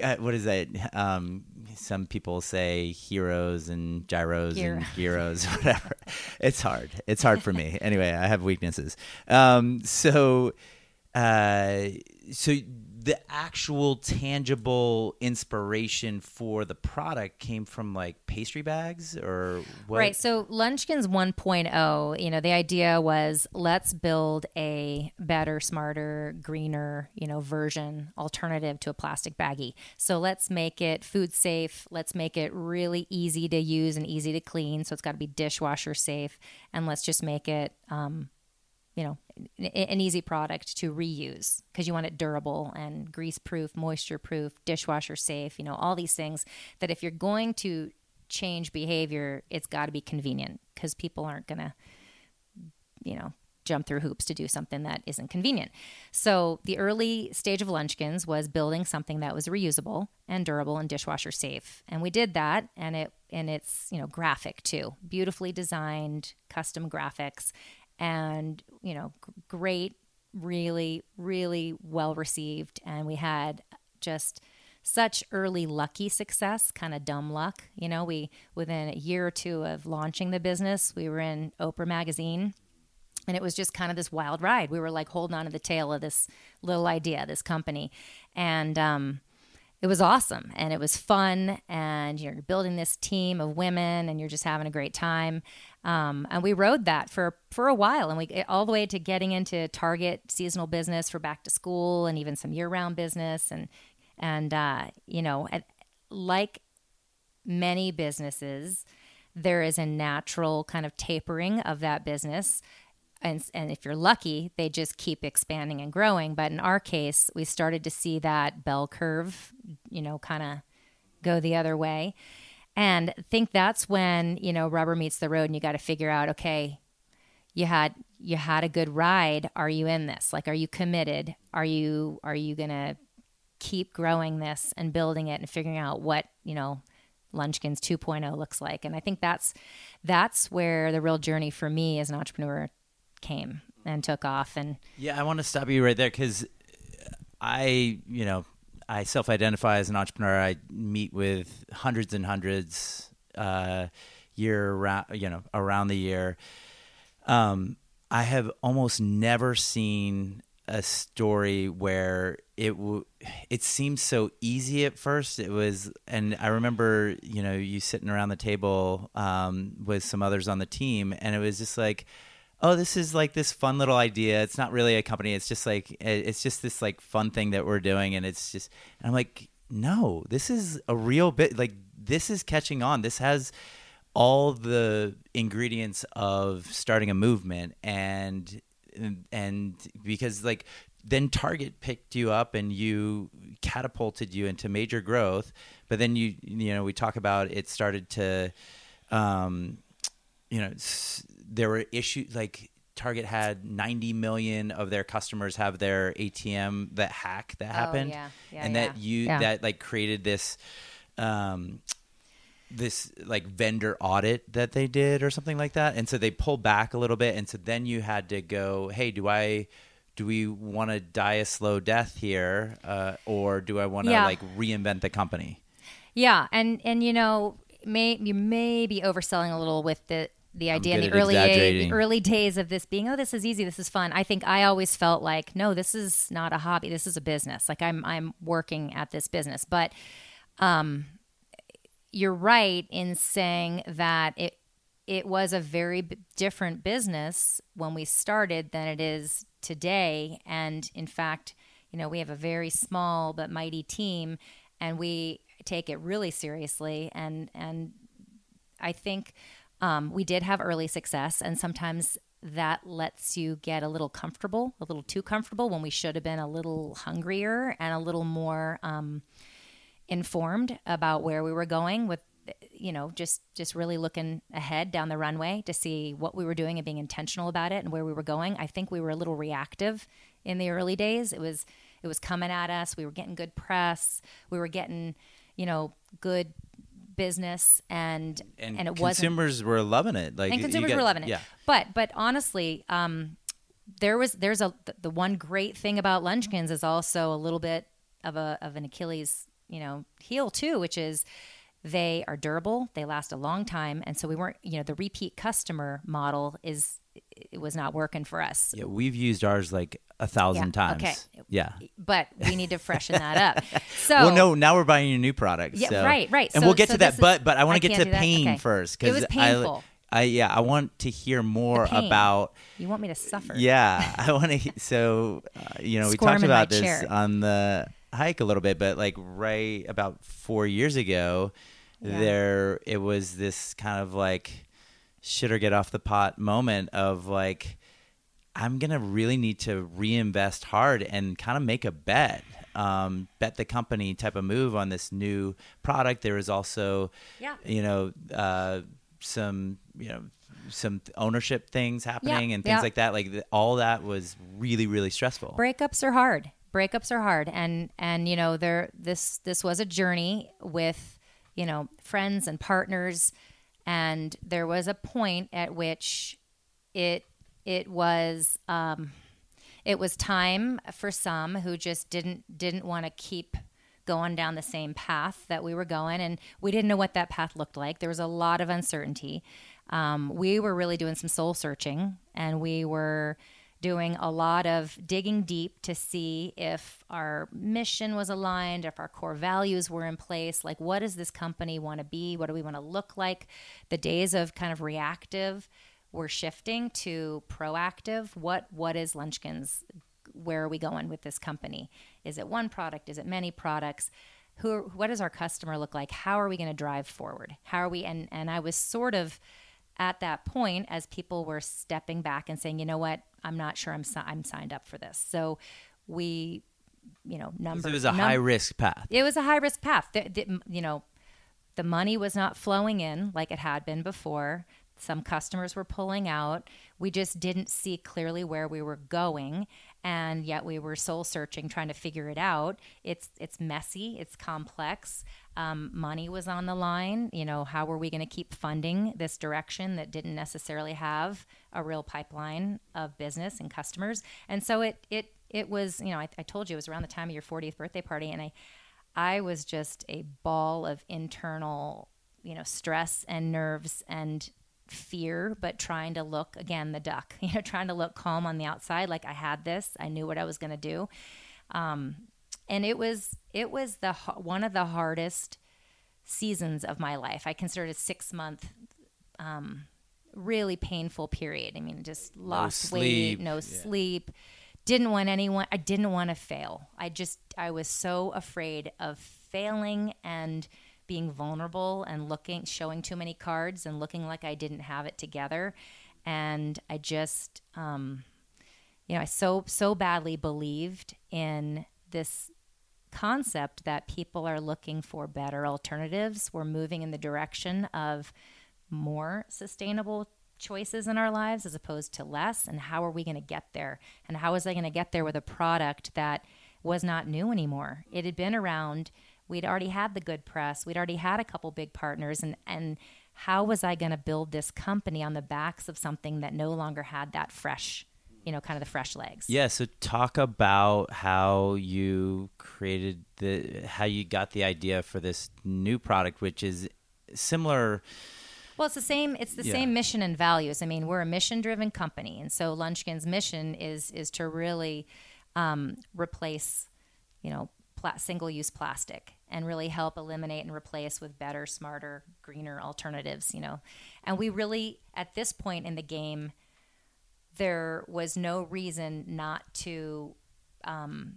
what is that? Um, some people say heroes and gyros Gyro. and gyros, whatever. it's hard. It's hard for me. anyway, I have weaknesses. Um, so, uh, so the actual tangible inspiration for the product came from like pastry bags or what? Right. So Lunchskins 1.0, you know, the idea was let's build a better, smarter, greener, you know, version alternative to a plastic baggie. So let's make it food safe. Let's make it really easy to use and easy to clean. So it's got to be dishwasher safe. And let's just make it, um, you know, an easy product to reuse because you want it durable and grease proof, moisture proof, dishwasher safe, you know, all these things that if you're going to change behavior, it's got to be convenient because people aren't going to, you know, jump through hoops to do something that isn't convenient. So the early stage of Lunchskins was building something that was reusable and durable and dishwasher safe. And we did that and it and it's, you know, graphic too. Beautifully designed custom graphics and you know great really really well received. And we had just such early lucky success kind of dumb luck. You know we within a year or two of launching the business we were in oprah magazine and it was just kind of this wild ride. We were like holding on to the tail of this little idea this company. And um, it was awesome and it was fun and you're building this team of women and you're just having a great time. Um, and we rode that for for a while and we all the way to getting into target seasonal business for back to school and even some year round business. And and uh, you know like many businesses there is a natural kind of tapering of that business and, and if you're lucky, they just keep expanding and growing. But in our case, we started to see that bell curve, you know, kind of go the other way. And I think that's when, you know, rubber meets the road and you got to figure out, okay, you had you had a good ride. Are you in this? Like are you committed? Are you are you going to keep growing this and building it and figuring out what, you know, Lunchskins 2.0 looks like. And I think that's that's where the real journey for me as an entrepreneur came and took off. And yeah, I want to stop you right there because I, you know, I self-identify as an entrepreneur. I meet with hundreds and hundreds uh, year around, you know, around the year. Um, I have almost never seen a story where it w- it seemed so easy at first. It was, and I remember, you know, you sitting around the table um, with some others on the team, and it was just like, oh, this is like this fun little idea. It's not really a company. It's just like it's just this like fun thing that we're doing, and it's just, and I'm like, no, this is a real bit. Like this is catching on. This has all the ingredients of starting a movement and and because like then Target picked you up and you catapulted you into major growth. But then you you know we talk about it started to, um, you know, there were issues like Target had 90 million of their customers have their ATM that hack that oh, happened, oh, yeah. Yeah, and yeah. that you that like created this. Um, this like vendor audit that they did or something like that and so they pulled back a little bit and so then you had to go hey do i do we want to die a slow death here uh, or do i want to yeah. like reinvent the company yeah and and you know may you may be overselling a little with the the idea in the early the early days of this being oh this is easy this is fun. I think i always felt like no this is not a hobby this is a business. Like i'm i'm working at this business. But um you're right in saying that it it was a very b- different business when we started than it is today. And in fact you know we have a very small but mighty team and we take it really seriously. And and i think um, we did have early success and sometimes that lets you get a little comfortable a little too comfortable when we should have been a little hungrier and a little more um, informed about where we were going with you know just just really looking ahead down the runway to see what we were doing and being intentional about it and where we were going. I think we were a little reactive in the early days. It was it was coming at us. We were getting good press. We were getting you know good business and and, and it consumers were loving it. Like and consumers were loving it. Yeah. but but honestly um there was there's a the one great thing about lunchskins is also a little bit of a of an achilles you know heel too, which is they are durable, they last a long time, and so we weren't you know the repeat customer model is it was not working for us. Yeah, we've used ours like a thousand yeah, times. Okay. Yeah. But we need to freshen that up. So Well no, now we're buying a new product. Yeah, so. right, right. And so, we'll get so to that. Is, but but I want to get to pain okay. first because it was painful. I, I yeah, I want to hear more about. You want me to suffer? Yeah, I want to. So, uh, you know, Squirm we talked about this chair. on the hike a little bit, but like right about four years ago, yeah. there it was this kind of like shit or get off the pot moment of like I'm gonna really need to reinvest hard and kind of make a bet, um, bet the company type of move on this new product. There is also, yeah. you know, uh, some you know some ownership things happening yeah. and things yeah. like that. Like all that was really really stressful. Breakups are hard breakups are hard and and you know there this this was a journey with you know friends and partners and there was a point at which it it was um it was time for some who just didn't didn't want to keep going down the same path that we were going and we didn't know what that path looked like. There was a lot of uncertainty. Um, we were really doing some soul searching and we were doing a lot of digging deep to see if our mission was aligned, if our core values were in place. Like, what does this company want to be? What do we want to look like? The days of kind of reactive were shifting to proactive. What what is Lunchskins? Where are we going with this company? Is it one product? Is it many products? Who? What does our customer look like? How are we going to drive forward? How are we? And and I was sort of at that point, as people were stepping back and saying, you know what, I'm not sure I'm, si- I'm signed up for this. So we, you know, number. It was a num- high risk path. It was a high risk path. The, the, you know, the money was not flowing in like it had been before. Some customers were pulling out. We just didn't see clearly where we were going, and yet we were soul searching, trying to figure it out. It's it's messy. It's complex. Um, money was on the line. You know, how were we going to keep funding this direction that didn't necessarily have a real pipeline of business and customers? And so it it it was. You know, I, I told you it was around the time of your 40th birthday party, and I I was just a ball of internal, you know, stress and nerves and fear, but trying to look again the duck, you know, trying to look calm on the outside, like I had this, I knew what I was going to do, um, and it was it was the one of the hardest seasons of my life. I considered a six month. Um, really painful period. I mean, just lost no weight, no Yeah. sleep, didn't want anyone i didn't want to fail i just i was so afraid of failing and being vulnerable and looking showing too many cards and looking like i didn't have it together and i just um, you know i so so badly believed in this concept that people are looking for better alternatives. We're moving in the direction of more sustainable choices in our lives as opposed to less and how are we going to get there? And how was i going to get there with a product that was not new anymore? It had been around we'd already had the good press we'd already had a couple big partners and and how was i going to build this company on the backs of something that no longer had that fresh you know kind of the fresh legs Yeah, so talk about how you created the how you got the idea for this new product which is similar Well, it's the same. It's the Yeah. same mission and values. I mean, we're a mission-driven company, and so Lunchskin's mission is is to really um, replace, you know, pla- single-use plastic and really help eliminate and replace with better, smarter, greener alternatives. You know, and we really at this point in the game, there was no reason not to um,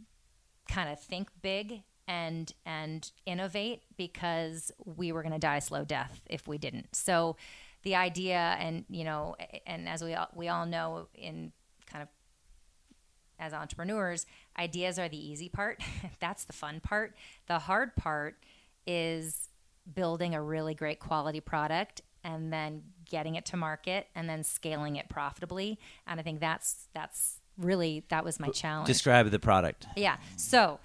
kind of think big and and innovate because we were going to die a slow death if we didn't. So the idea and you know and as we all, we all know in kind of as entrepreneurs, ideas are the easy part. That's the fun part. The hard part is building a really great quality product and then getting it to market and then scaling it profitably. And I think that's that's really that was my challenge. describe the product. Yeah. So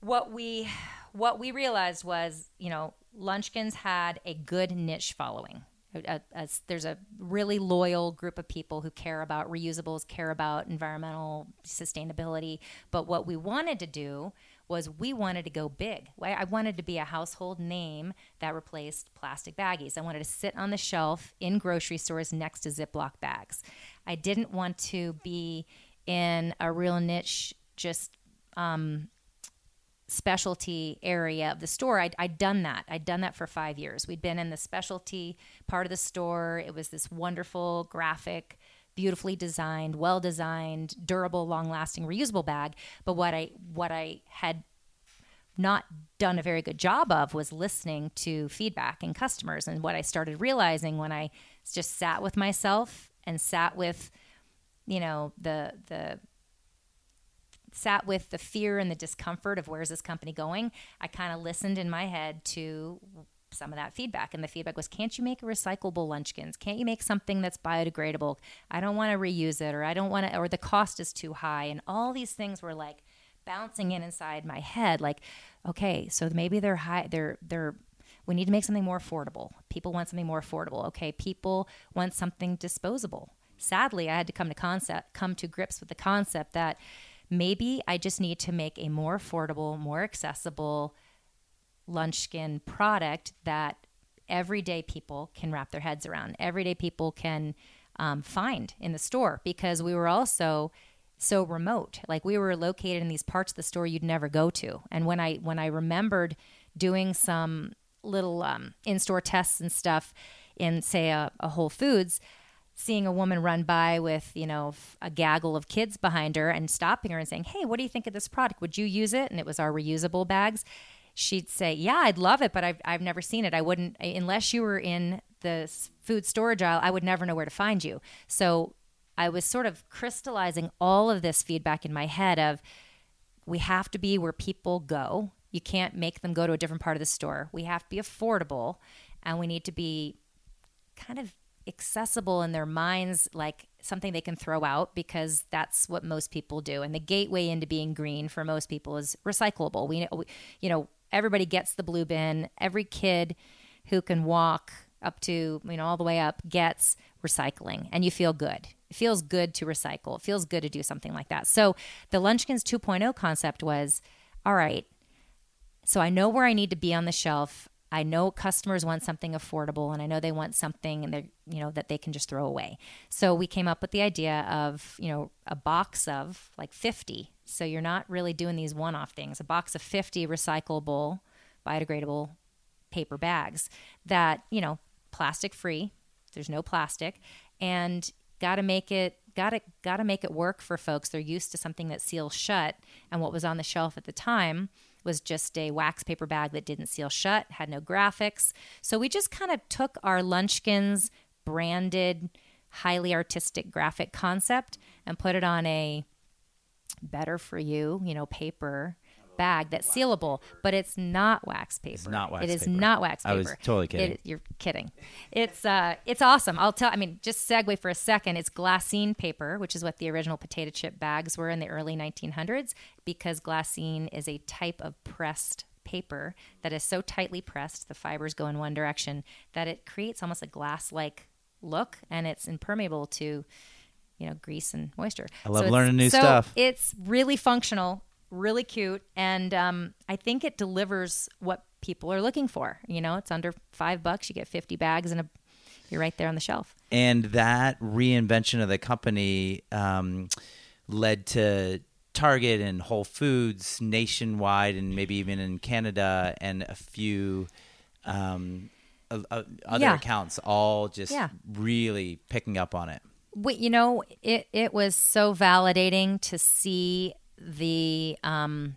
what we what we realized was, you know, Lunchskins had a good niche following. A- a- there's a really loyal group of people who care about reusables, care about environmental sustainability. But what we wanted to do was we wanted to go big. I wanted to be a household name that replaced plastic baggies. I wanted to sit on the shelf in grocery stores next to Ziploc bags. I didn't want to be in a real niche, just um, specialty area of the store. I'd, I'd done that. I'd done that for five years. We'd been in the specialty part of the store. It was this wonderful, graphic, beautifully designed, well designed, durable, long lasting, reusable bag. But what I what I had not done a very good job of was listening to feedback and customers. And what I started realizing when I just sat with myself and sat with, you know, the the sat with the fear and the discomfort of where's this company going, I kind of listened in my head to some of that feedback. And the feedback was, can't you make recyclable lunchskins? Can't you make something that's biodegradable? I don't want to reuse it, or I don't want to, or the cost is too high. And all these things were like bouncing in inside my head, like, okay, so maybe they're high, they're, they're, we need to make something more affordable. People want something more affordable. Okay, people want something disposable. Sadly, I had to come to concept, come to grips with the concept that maybe I just need to make a more affordable, more accessible lunchskin product that everyday people can wrap their heads around. Everyday people can um, find in the store because we were also so remote. Like we were located in these parts of the store you'd never go to. And when I when I remembered doing some little um, in-store tests and stuff in say a, a Whole Foods, seeing a woman run by with you know a gaggle of kids behind her and stopping her and saying hey what do you think of this product would you use it and it was our reusable bags she'd say yeah i'd love it but i've, I've never seen it i wouldn't unless you were in the food storage aisle, I would never know where to find you. So I was sort of crystallizing all of this feedback in my head of we have to be where people go. You can't make them go to a different part of the store. We have to be affordable and we need to be kind of accessible in their minds like something they can throw out because that's what most people do and the gateway into being green for most people is recyclable we, we you know everybody gets the blue bin every kid who can walk up to you know all the way up gets recycling and you feel good it feels good to recycle it feels good to do something like that so the lunchskins 2.0 concept was all right so i know where i need to be on the shelf I know customers want something affordable and I know they want something and they you know that they can just throw away. So we came up with the idea of, you know, a box of like 50. So you're not really doing these one-off things. A box of 50 recyclable, biodegradable paper bags that, you know, plastic free. There's no plastic and got to make it got to got to make it work for folks. They're used to something that seals shut and what was on the shelf at the time was just a wax paper bag that didn't seal shut, had no graphics. So we just kind of took our Lunchskins branded, highly artistic graphic concept and put it on a better for you, you know, paper bag that's sealable, but it's not wax paper. It's not wax paper. It is paper. not wax paper. I was totally kidding. It- you're kidding. It's uh, it's awesome. I'll tell. I mean, just segue for a second. It's glassine paper, which is what the original potato chip bags were in the early 1900s, because glassine is a type of pressed paper that is so tightly pressed, the fibers go in one direction that it creates almost a glass-like look, and it's impermeable to you know, grease and moisture. I love it's- learning new so stuff. It's really functional, really cute, and um, I think it delivers what people are looking for. You know, it's under five bucks. You get fifty bags, and a, you're right there on the shelf. and that reinvention of the company um, led to Target and Whole Foods nationwide, and maybe even in Canada, and a few um, o- other Yeah. accounts, all just Yeah. really picking up on it. We, you know, it it was so validating to see the um,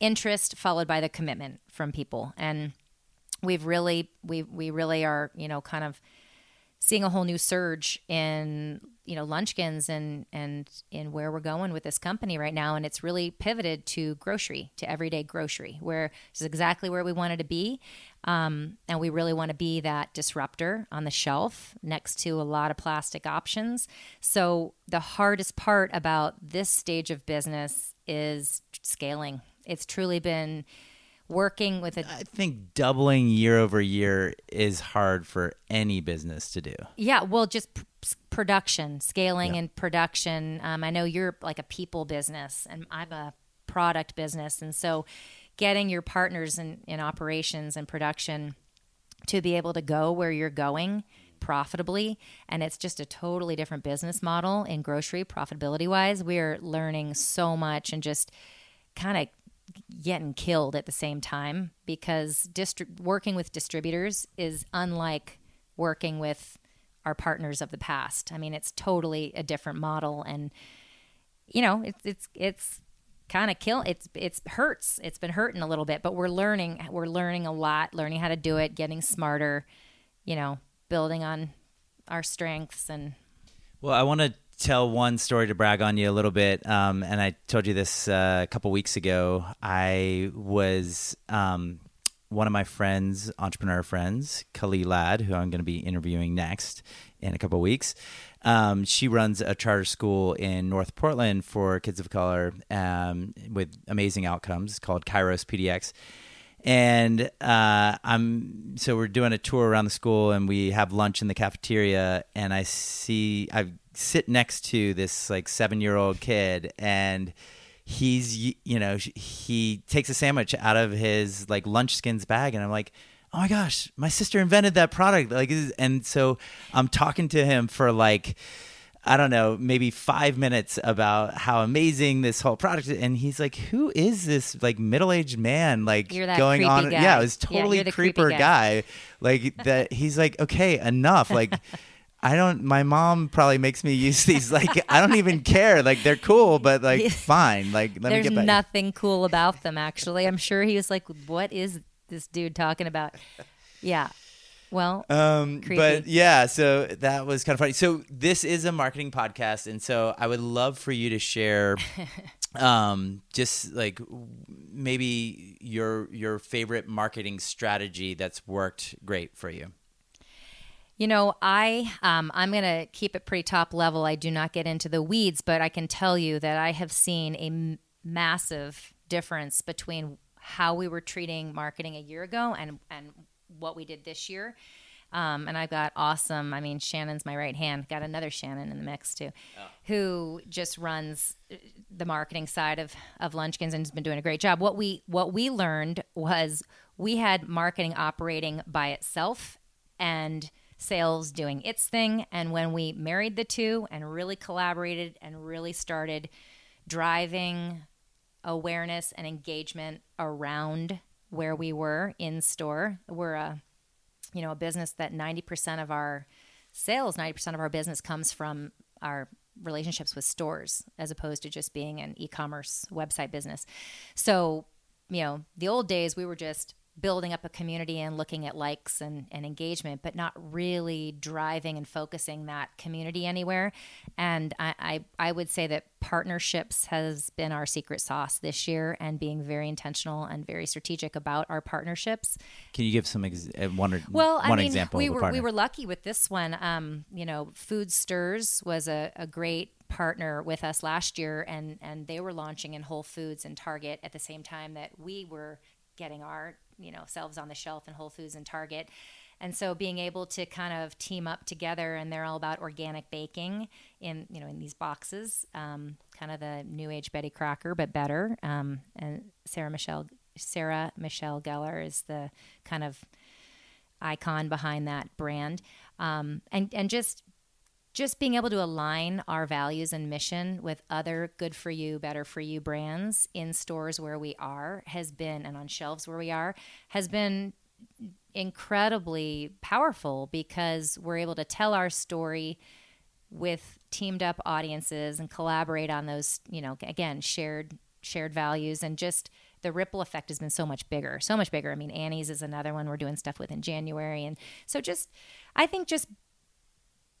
interest followed by the commitment from people, and we've really we we really are you know kind of seeing a whole new surge in you know lunchskins and and in where we're going with this company right now. And it's really pivoted to grocery to everyday grocery where is exactly where we wanted to be um, and we really want to be that disruptor on the shelf next to a lot of plastic options so the hardest part about this stage of business is scaling it's truly been working with a I think doubling year over year is hard for any business to do. Yeah, well, just p- production, scaling Yeah. and production. Um, I know you're like a people business, and I'm a product business, and so getting your partners in, in operations and production to be able to go where you're going profitably and it's just a totally different business model in grocery profitability wise we're learning so much and just kind of getting killed at the same time because distri- working with distributors is unlike working with our partners of the past. I mean, it's totally a different model, and you know, it's it's it's kind of kill. It's it's hurts. It's been hurting a little bit, but we're learning. We're learning a lot, learning how to do it, getting smarter. You know, building on our strengths and Well, I want to tell one story to brag on you a little bit. Um, and I told you this uh, a couple weeks ago. I was um, one of my friends, entrepreneur friends, Kali Ladd, who I'm going to be interviewing next in a couple weeks. Um, she runs a charter school in North Portland for kids of color um, with amazing outcomes called Kairos PDX and uh, I'm so we're doing a tour around the school, and we have lunch in the cafeteria, and I see I sit next to this like seven year old kid, and he's you know he takes a sandwich out of his like lunch skins bag, and I'm like. Oh my gosh, my sister invented that product. Like, and so I'm talking to him for like, I don't know, maybe five minutes about how amazing this whole product is. And he's like, Who is this like middle aged man like going on? guy. Yeah, it was totally creepy creeper guy. guy. Like that he's like, Okay, enough. Like I don't my mom probably makes me use these like I don't even care. Like they're cool, but like fine. Like let me there's get back. nothing cool about them. Actually, I'm sure he was like, "What is this dude talking about?" Yeah, Well, Um, Creepy. but yeah, so that was kind of funny. So this is a marketing podcast, and so I would love for you to share, um, just like maybe your your favorite marketing strategy that's worked great for you. You know, I um, I'm gonna keep it pretty top level. I do not get into the weeds, but I can tell you that I have seen a m- massive difference between how we were treating marketing a year ago and and what we did this year. Um, and I've got awesome. I mean, Shannon's my right hand. Got another Shannon in the mix too, who just runs uh, the marketing side of of Lunchskins and has been doing a great job. What we what we learned was we had marketing operating by itself and sales doing its thing. And when we married the two and really collaborated and really started driving awareness and engagement around where we were in store, we're a you know a business that 90% of our sales 90% of our business comes from our relationships with stores as opposed to just being an e-commerce website business. So you know the old days we were just building up a community and looking at likes and, and engagement but not really driving and focusing that community anywhere and I, I, I would say that partnerships has been our secret sauce this year and being very intentional and very strategic about our partnerships Can you give some ex- uh, one or well, I one mean, example? we were we were lucky with this one. Um, you know, Foodstirs was a, a great partner with us last year, and and they were launching in Whole Foods and Target at the same time that we were getting our you know selves on the shelf in Whole Foods and Target. And so being able to kind of team up together, and they're all about organic baking in you know in these boxes, um, kind of the new age Betty Crocker, but better. Um, and Sarah Michelle Sarah Michelle Gellar is the kind of icon behind that brand um, and and just just being able to align our values and mission with other good for you better for you brands in stores where we are has been and on shelves where we are has been incredibly powerful because we're able to tell our story with teamed up audiences and collaborate on those you know again shared shared values. And just the ripple effect has been so much bigger so much bigger. I mean annie's is another one. We're doing stuff with in january. And so just i think just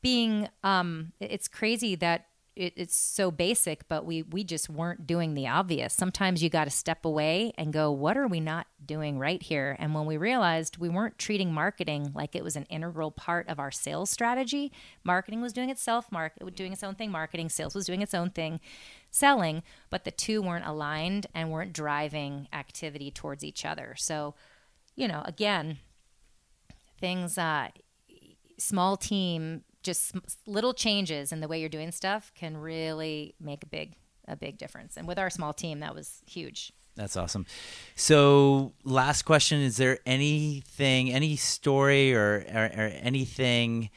being um it's crazy that it, it's so basic but we we just weren't doing the obvious. Sometimes you got to step away and go what are we not doing right here? And when we realized we weren't treating marketing like it was an integral part of our sales strategy marketing was doing itself market doing its own thing marketing sales was doing its own thing selling but the two weren't aligned and weren't driving activity towards each other. So you know again things uh small team just little changes in the way you're doing stuff can really make a big a big difference and with our small team that was huge That's awesome. So, last question: Is there anything, any story, or, or, or anything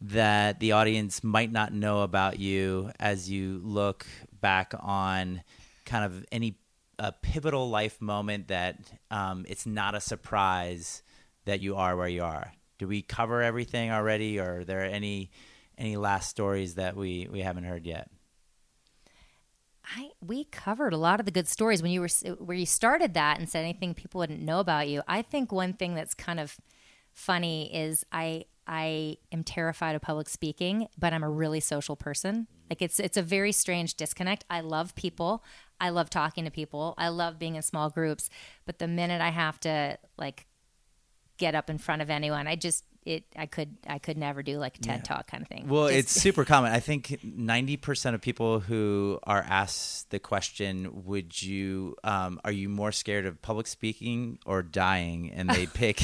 that the audience might not know about you as you look back on kind of any a pivotal life moment that um, it's not a surprise that you are where you are? Do we cover everything already, or are there any any last stories that we we haven't heard yet? I we covered a lot of the good stories when you were where you started that and said anything people wouldn't know about you. I think one thing that's kind of funny is I I am terrified of public speaking, but I'm a really social person. Mm-hmm. Like it's it's a very strange disconnect. I love people. I love talking to people. I love being in small groups, but the minute I have to like get up in front of anyone, I just it I could I could never do like a TED Yeah. talk kind of thing. Well, Just- it's super common. I think 90% of people who are asked the question, would you, um, are you more scared of public speaking or dying? And they pick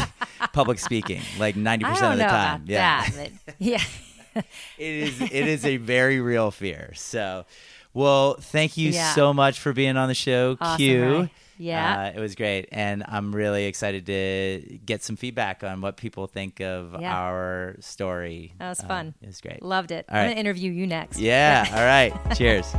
public speaking like 90% I don't of the know time. about yeah. that, but yeah. it is, it is a very real fear. So, well, thank you Yeah. so much for being on the show, Awesome, Q. Ray. Yeah. Uh, it was great. And I'm really excited to get some feedback on what people think of Yeah. our story. That was Uh, fun. it was great. Loved it. All I'm right. going to interview you next. Yeah. All right. Cheers.